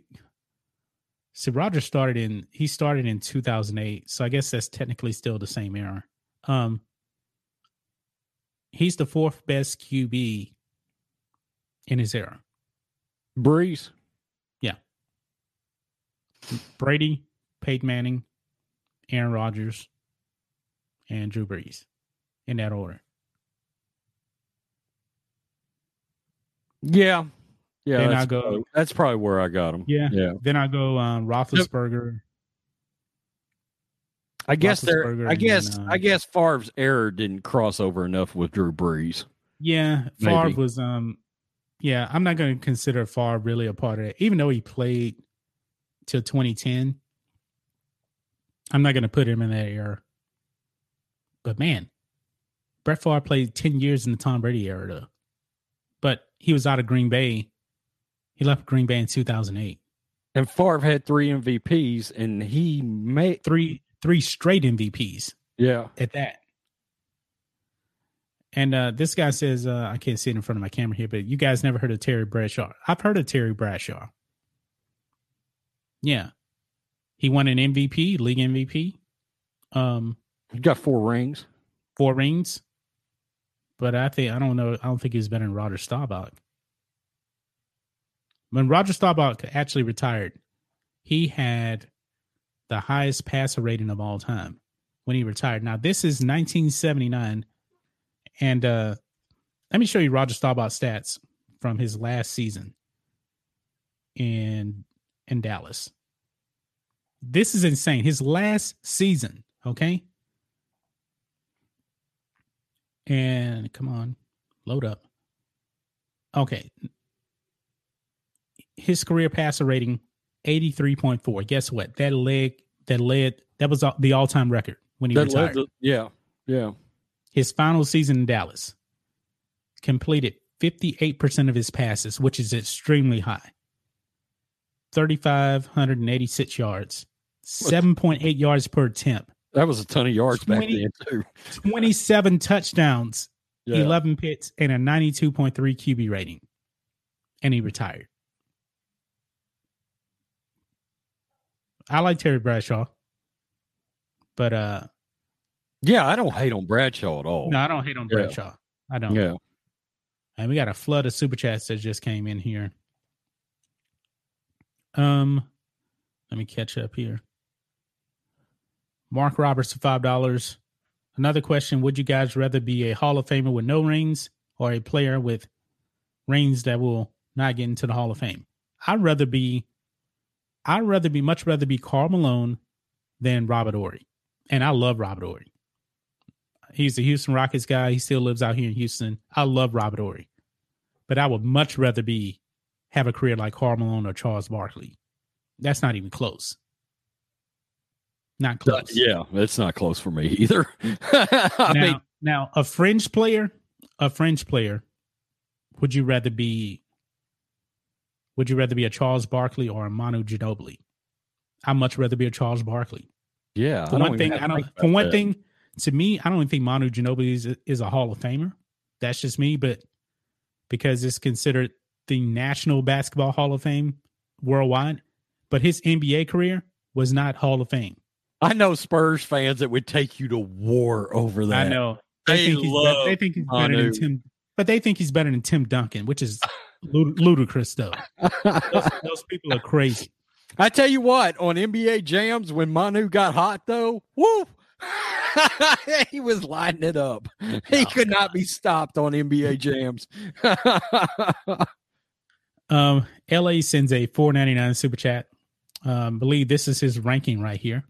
so Rodgers started in he started in 2008, so I guess that's technically still the same era. Um, he's the fourth best QB in his era. Brees, yeah. Brady, Peyton Manning, Aaron Rodgers, and Drew Brees in that order. Yeah. Yeah. Then I go. Probably, that's probably where I got him. Yeah. Yeah. Then I go um, Roethlisberger. I guess there. I guess. Then, uh, I guess Favre's error didn't cross over enough with Drew Brees. Yeah, Favre Maybe. was. Um. Yeah, I'm not going to consider Favre really a part of it, even though he played till 2010. I'm not going to put him in that era. But man, Brett Favre played 10 years in the Tom Brady era, though. But he was out of Green Bay. He left Green Bay in 2008. And Favre had three MVPs, and he made three three straight MVPs. Yeah, at that. And uh, this guy says, uh, I can't see it in front of my camera here, but you guys never heard of Terry Bradshaw. I've heard of Terry Bradshaw. Yeah. He won an MVP, league MVP. Um, he got four rings. Four rings. But I think I don't know. I don't think he's better than Roger Staubach. When Roger Staubach actually retired, he had the highest passer rating of all time when he retired. Now this is 1979, and uh, let me show you Roger Staubach's stats from his last season in in Dallas. This is insane. His last season, okay? And come on, load up. Okay. His career passer rating 83.4. Guess what? That leg that led that was the all-time record when he that retired. Yeah. Yeah. His final season in Dallas completed 58% of his passes, which is extremely high. 3,586 yards, 7.8 yards per attempt. That was a ton of yards 20, back then, too. 27 touchdowns, yeah. 11 picks, and a 92.3 QB rating. And he retired. I like Terry Bradshaw. But uh Yeah, I don't hate on Bradshaw at all. No, I don't hate on yeah. Bradshaw. I don't. Yeah. And we got a flood of super chats that just came in here. Um, let me catch up here. Mark Roberts for five dollars. Another question: Would you guys rather be a Hall of Famer with no rings or a player with rings that will not get into the Hall of Fame? I'd rather be. I'd rather be much rather be Karl Malone than Robert Horry, and I love Robert Horry. He's a Houston Rockets guy. He still lives out here in Houston. I love Robert Horry, but I would much rather be have a career like Karl Malone or Charles Barkley. That's not even close. Not close. Uh, yeah, it's not close for me either. now, mean, now, a fringe player, a fringe player, would you rather be? Would you rather be a Charles Barkley or a Manu Ginobili? I'd much rather be a Charles Barkley. Yeah. For one thing, I don't. For one that. thing, to me, I don't even think Manu Ginobili is, is a Hall of Famer. That's just me, but because it's considered the National Basketball Hall of Fame worldwide, but his NBA career was not Hall of Fame. I know Spurs fans that would take you to war over that. I know. They, they think he's, be- they think he's better than Tim, but they think he's better than Tim Duncan, which is ludicrous, though. those, those people are crazy. I tell you what, on NBA jams, when Manu got hot, though, woo, he was lighting it up. He oh, could God. not be stopped on NBA jams. um, LA sends a four ninety nine super chat. Um, believe this is his ranking right here.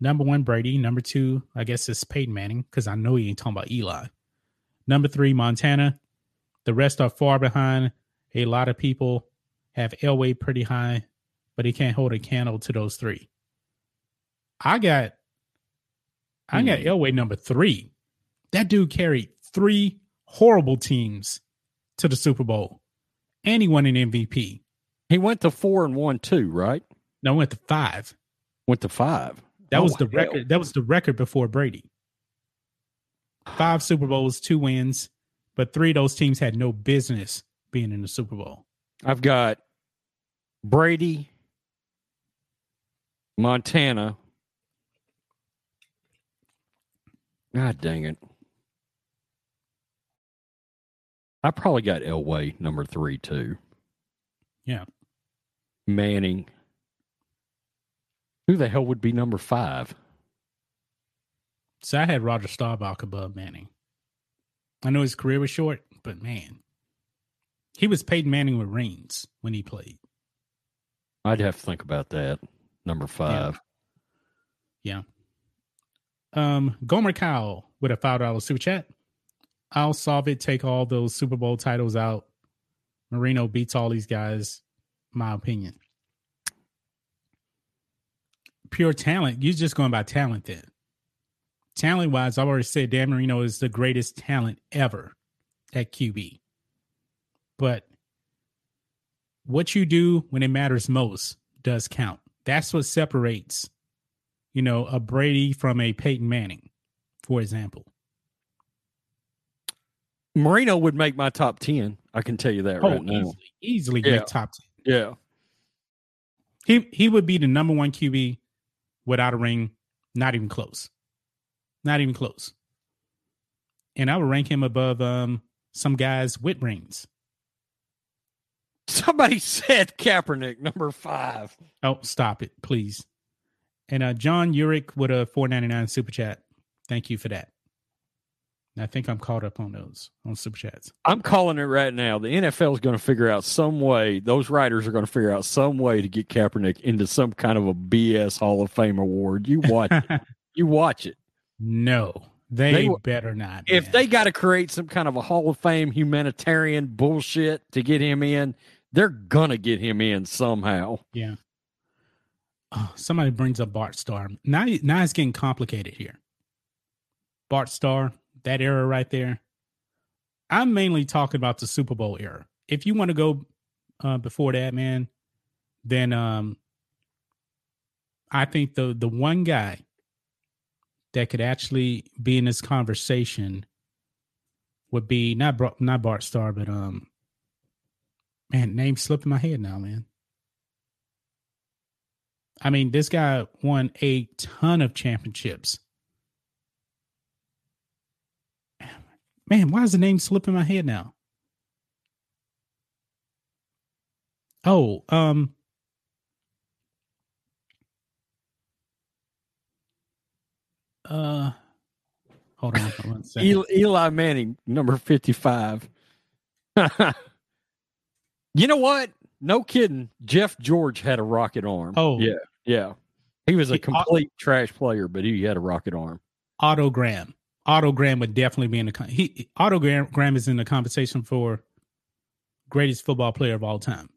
Number one, Brady. Number two, I guess it's Peyton Manning because I know he ain't talking about Eli. Number three, Montana. The rest are far behind. A lot of people have Elway pretty high, but he can't hold a candle to those three. I got I got hmm. Elway number three. That dude carried three horrible teams to the Super Bowl, and he won an MVP. He went to four and one too, right? No, went to five. Went to five. That oh, was the hell. record. That was the record before Brady. Five Super Bowls, two wins, but three of those teams had no business being in the Super Bowl. I've got Brady, Montana, God dang it. I probably got Elway number three too. Yeah. Manning. Who the hell would be number five? So I had Roger Staubach above Manning. I know his career was short, but man, he was Peyton Manning with rings when he played. I'd have to think about that. Number five. Yeah. yeah. Um, Gomer Kyle with a five dollar super chat. I'll solve it. Take all those Super Bowl titles out. Marino beats all these guys. My opinion. Pure talent. You're just going by talent then. Talent wise, I've already said Dan Marino is the greatest talent ever at QB. But what you do when it matters most does count. That's what separates you know, a Brady from a Peyton Manning, for example. Marino would make my top 10. I can tell you that oh, right easily, now. Easily yeah. make top 10. Yeah. He he would be the number one QB without a ring, not even close. Not even close. And I would rank him above um some guys with rings. Somebody said Kaepernick, number five. Oh, stop it, please. And uh, John Urick with a four ninety nine super chat. Thank you for that. I think I'm caught up on those on super chats. I'm calling it right now. The NFL is going to figure out some way. Those writers are going to figure out some way to get Kaepernick into some kind of a BS Hall of Fame award. You watch it. You watch it. No, they, they better not. If man. they got to create some kind of a Hall of Fame humanitarian bullshit to get him in, they're gonna get him in somehow. Yeah oh, somebody brings up Bart Starr. Now, now it's getting complicated here. Bart Starr, that era right there. I'm mainly talking about the Super Bowl era. If you want to go uh, before that, man, then um, I think the the one guy that could actually be in this conversation would be not not Bart Starr, but um, man, name slipping my head now, man. I mean, this guy won a ton of championships. Man, why is the name slipping my head now? Oh, um, uh, hold on one second. Eli Manning, number 55. you know what? No kidding. Jeff George had a rocket arm. Oh, yeah. Yeah. He was a complete he, trash player, but he had a rocket arm. Otto Graham. Otto Graham would definitely be in the con- he Otto Graham, Graham is in the conversation for greatest football player of all time.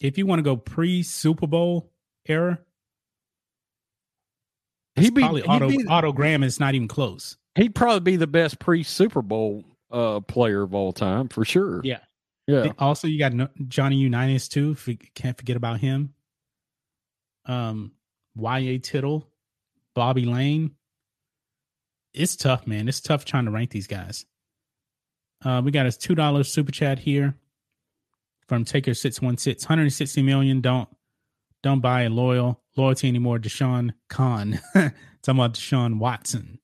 If you want to go pre Super Bowl era, He'd be, probably he'd Otto be- Otto Graham is not even close. he'd probably be the best pre Super Bowl uh, player of all time for sure. Yeah. Yeah. Also, you got Johnny Unitas too. Can't forget about him. Um, Y.A. Tittle, Bobby Layne. It's tough, man. It's tough trying to rank these guys. Uh, we got a two dollars super chat here from Taker six one six. Hundred and sixty million. Don't don't buy a loyal loyalty anymore. Deshaun Khan. Talking about Deshaun Watson.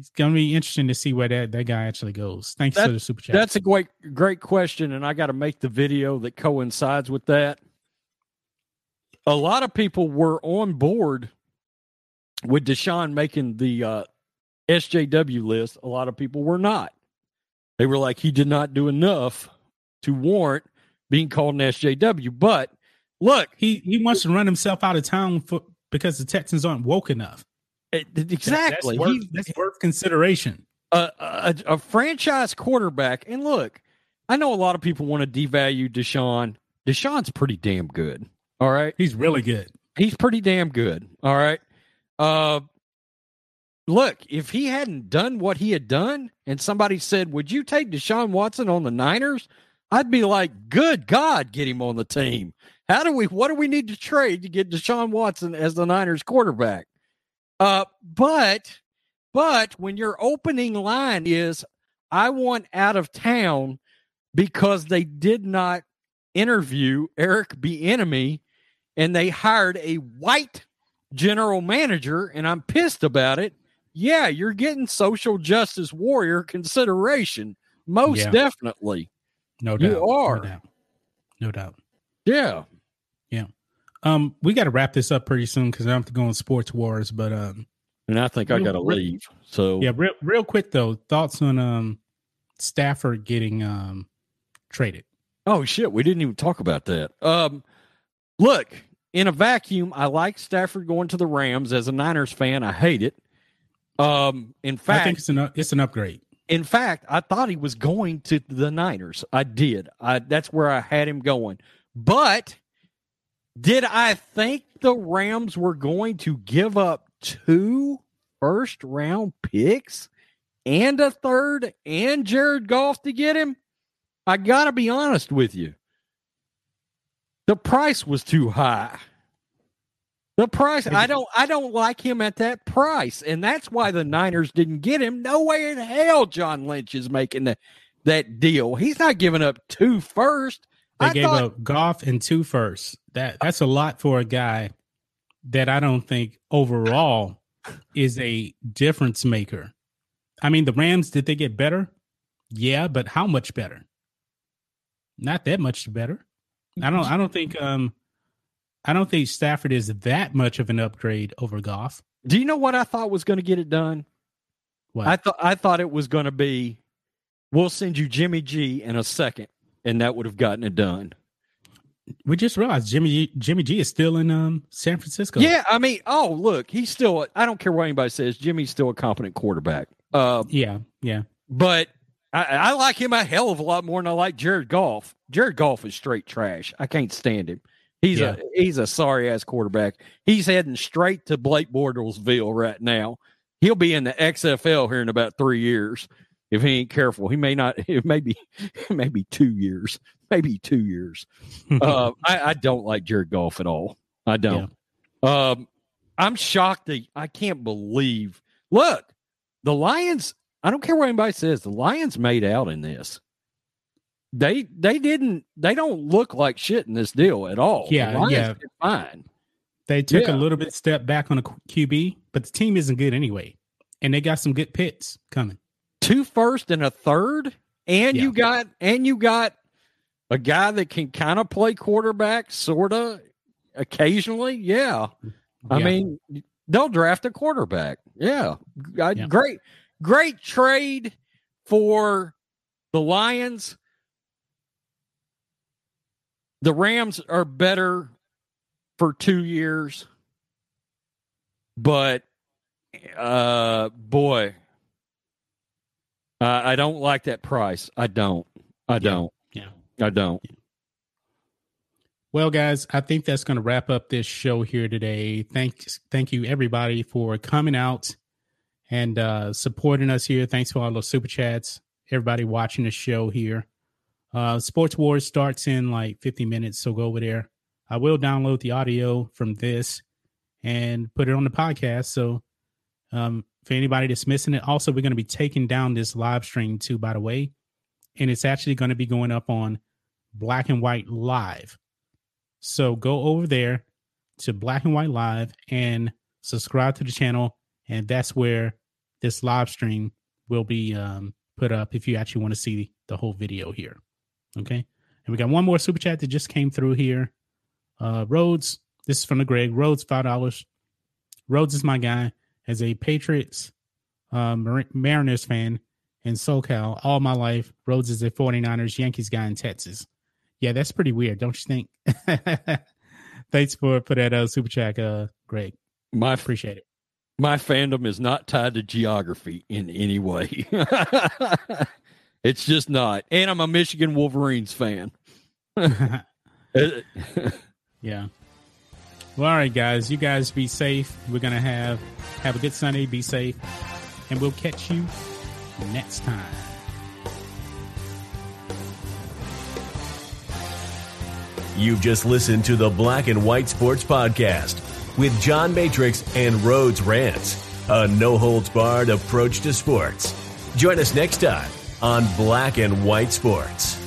It's gonna be interesting to see where that, that guy actually goes. Thanks That- for the super chat. That's a great great question, and I got to make the video that coincides with that. A lot of people were on board with Deshaun making the uh, SJW list. A lot of people were not. They were like, he did not do enough to warrant being called an SJW. But look, he he wants to run himself out of town for because the Texans aren't woke enough. That- exactly. that's worth, He- that's worth consideration. a, a, a franchise quarterback. And look, I know a lot of people want to devalue Deshaun. Deshaun's pretty damn good. All right. He's really good. He's pretty damn good. All right. Uh, look, if he hadn't done what he had done and somebody said, Would you take Deshaun Watson on the Niners? I'd be like, Good God, get him on the team. How do we, what do we need to trade to get Deshaun Watson as the Niners quarterback? Uh, but, but when your opening line is, I want out of town because they did not interview Eric Bieniemy and they hired a white general manager and I'm pissed about it. Yeah, you're getting social justice warrior consideration. Most Yeah. definitely. No doubt. You are. No doubt. No doubt. Yeah. Um, we got to wrap this up pretty soon because I have to go on sports wars. But um, And I think I got to leave. So yeah, real real quick though, thoughts on um Stafford getting um traded. Oh shit, we didn't even talk about that. Um look, in a vacuum, I like Stafford going to the Rams as a Niners fan. I hate it. Um in fact, I think it's an it's an upgrade. In fact, I thought he was going to the Niners. I did. I that's where I had him going. But did I think the Rams were going to give up two first round picks and a third and Jared Goff to get him? I got to be honest with you. The price was too high. The price I don't I don't like him at that price, and that's why the Niners didn't get him. No way in hell John Lynch is making the, that deal. He's not giving up two first. They I gave thought- up Goff and two firsts. That that's a lot for a guy that I don't think overall is a difference maker. I mean, the Rams did they get better? Yeah, but how much better? Not that much better. I don't. I don't think. Um, I don't think Stafford is that much of an upgrade over Goff. Do you know what I thought was going to get it done? What? I thought I thought it was going to be we'll send you Jimmy G in a second, and that would have gotten it done. we just realized Jimmy G, Jimmy G is still in um San Francisco. Yeah, I mean, oh look, he's still. I don't care what anybody says. Jimmy's still a competent quarterback. Uh, yeah, yeah. but I, I like him a hell of a lot more than I like Jared Goff. Jared Goff is straight trash. I can't stand him. He's Yeah. a he's a sorry ass quarterback. He's heading straight to Blake Bortlesville right now. He'll be in the XFL here in about three years if he ain't careful. He may not. It may be maybe two years. Maybe two years. uh, I, I don't like Jared Goff at all. I don't. Um, I'm shocked that I can't believe. Look, the Lions. I don't care what anybody says. The Lions made out in this. They they didn't. They don't look like shit in this deal at all. Yeah, yeah. fine. They took Yeah. a little bit step back on a QB, but the team isn't good anyway, and they got some good pits coming. Two first and a third, and Yeah. you got and you got a guy that can kind of play quarterback, sorta, occasionally. Yeah, I Yeah. mean, they'll draft a quarterback. Yeah. Yeah. Great, great trade for the Lions. The Rams are better for two years, but uh, boy, Uh, I don't like that price. I don't. I don't. Yeah. I don't. Well, guys, I think that's going to wrap up this show here today. Thanks, thank you everybody for coming out and uh, supporting us here. Thanks for all those super chats. Everybody watching the show here. Uh, Sports Wars starts in like 50 minutes, so go over there. I will download the audio from this and put it on the podcast. So, um, for anybody that's missing it, also we're going to be taking down this live stream too, by the way, and it's actually going to be going up on Black and White Live. So go over there to Black and White Live and subscribe to the channel, and that's where this live stream will be um, put up if you actually want to see the whole video here. Okay, and we got one more super chat that just came through here. Uh, Rhodes, this is from the Greg Rhodes, five dollars. Rhodes is my guy as a Patriots, uh, Mar- Mariners fan in SoCal all my life. Rhodes is a 49ers Yankees guy in Texas. Yeah, that's pretty weird, don't you think? Thanks for for that uh, super chat, uh, Greg. My Appreciate it. my fandom is not tied to geography in any way. it's just not. And I'm a Michigan Wolverines fan. yeah. Well, all right, guys. You guys be safe. We're gonna have have a good Sunday. Be safe, and we'll catch you next time. You've just listened to the Black and White Sports Podcast with John Matrix and Rhodes Rants, a no holds barred approach to sports. Join us next time on Black and White Sports.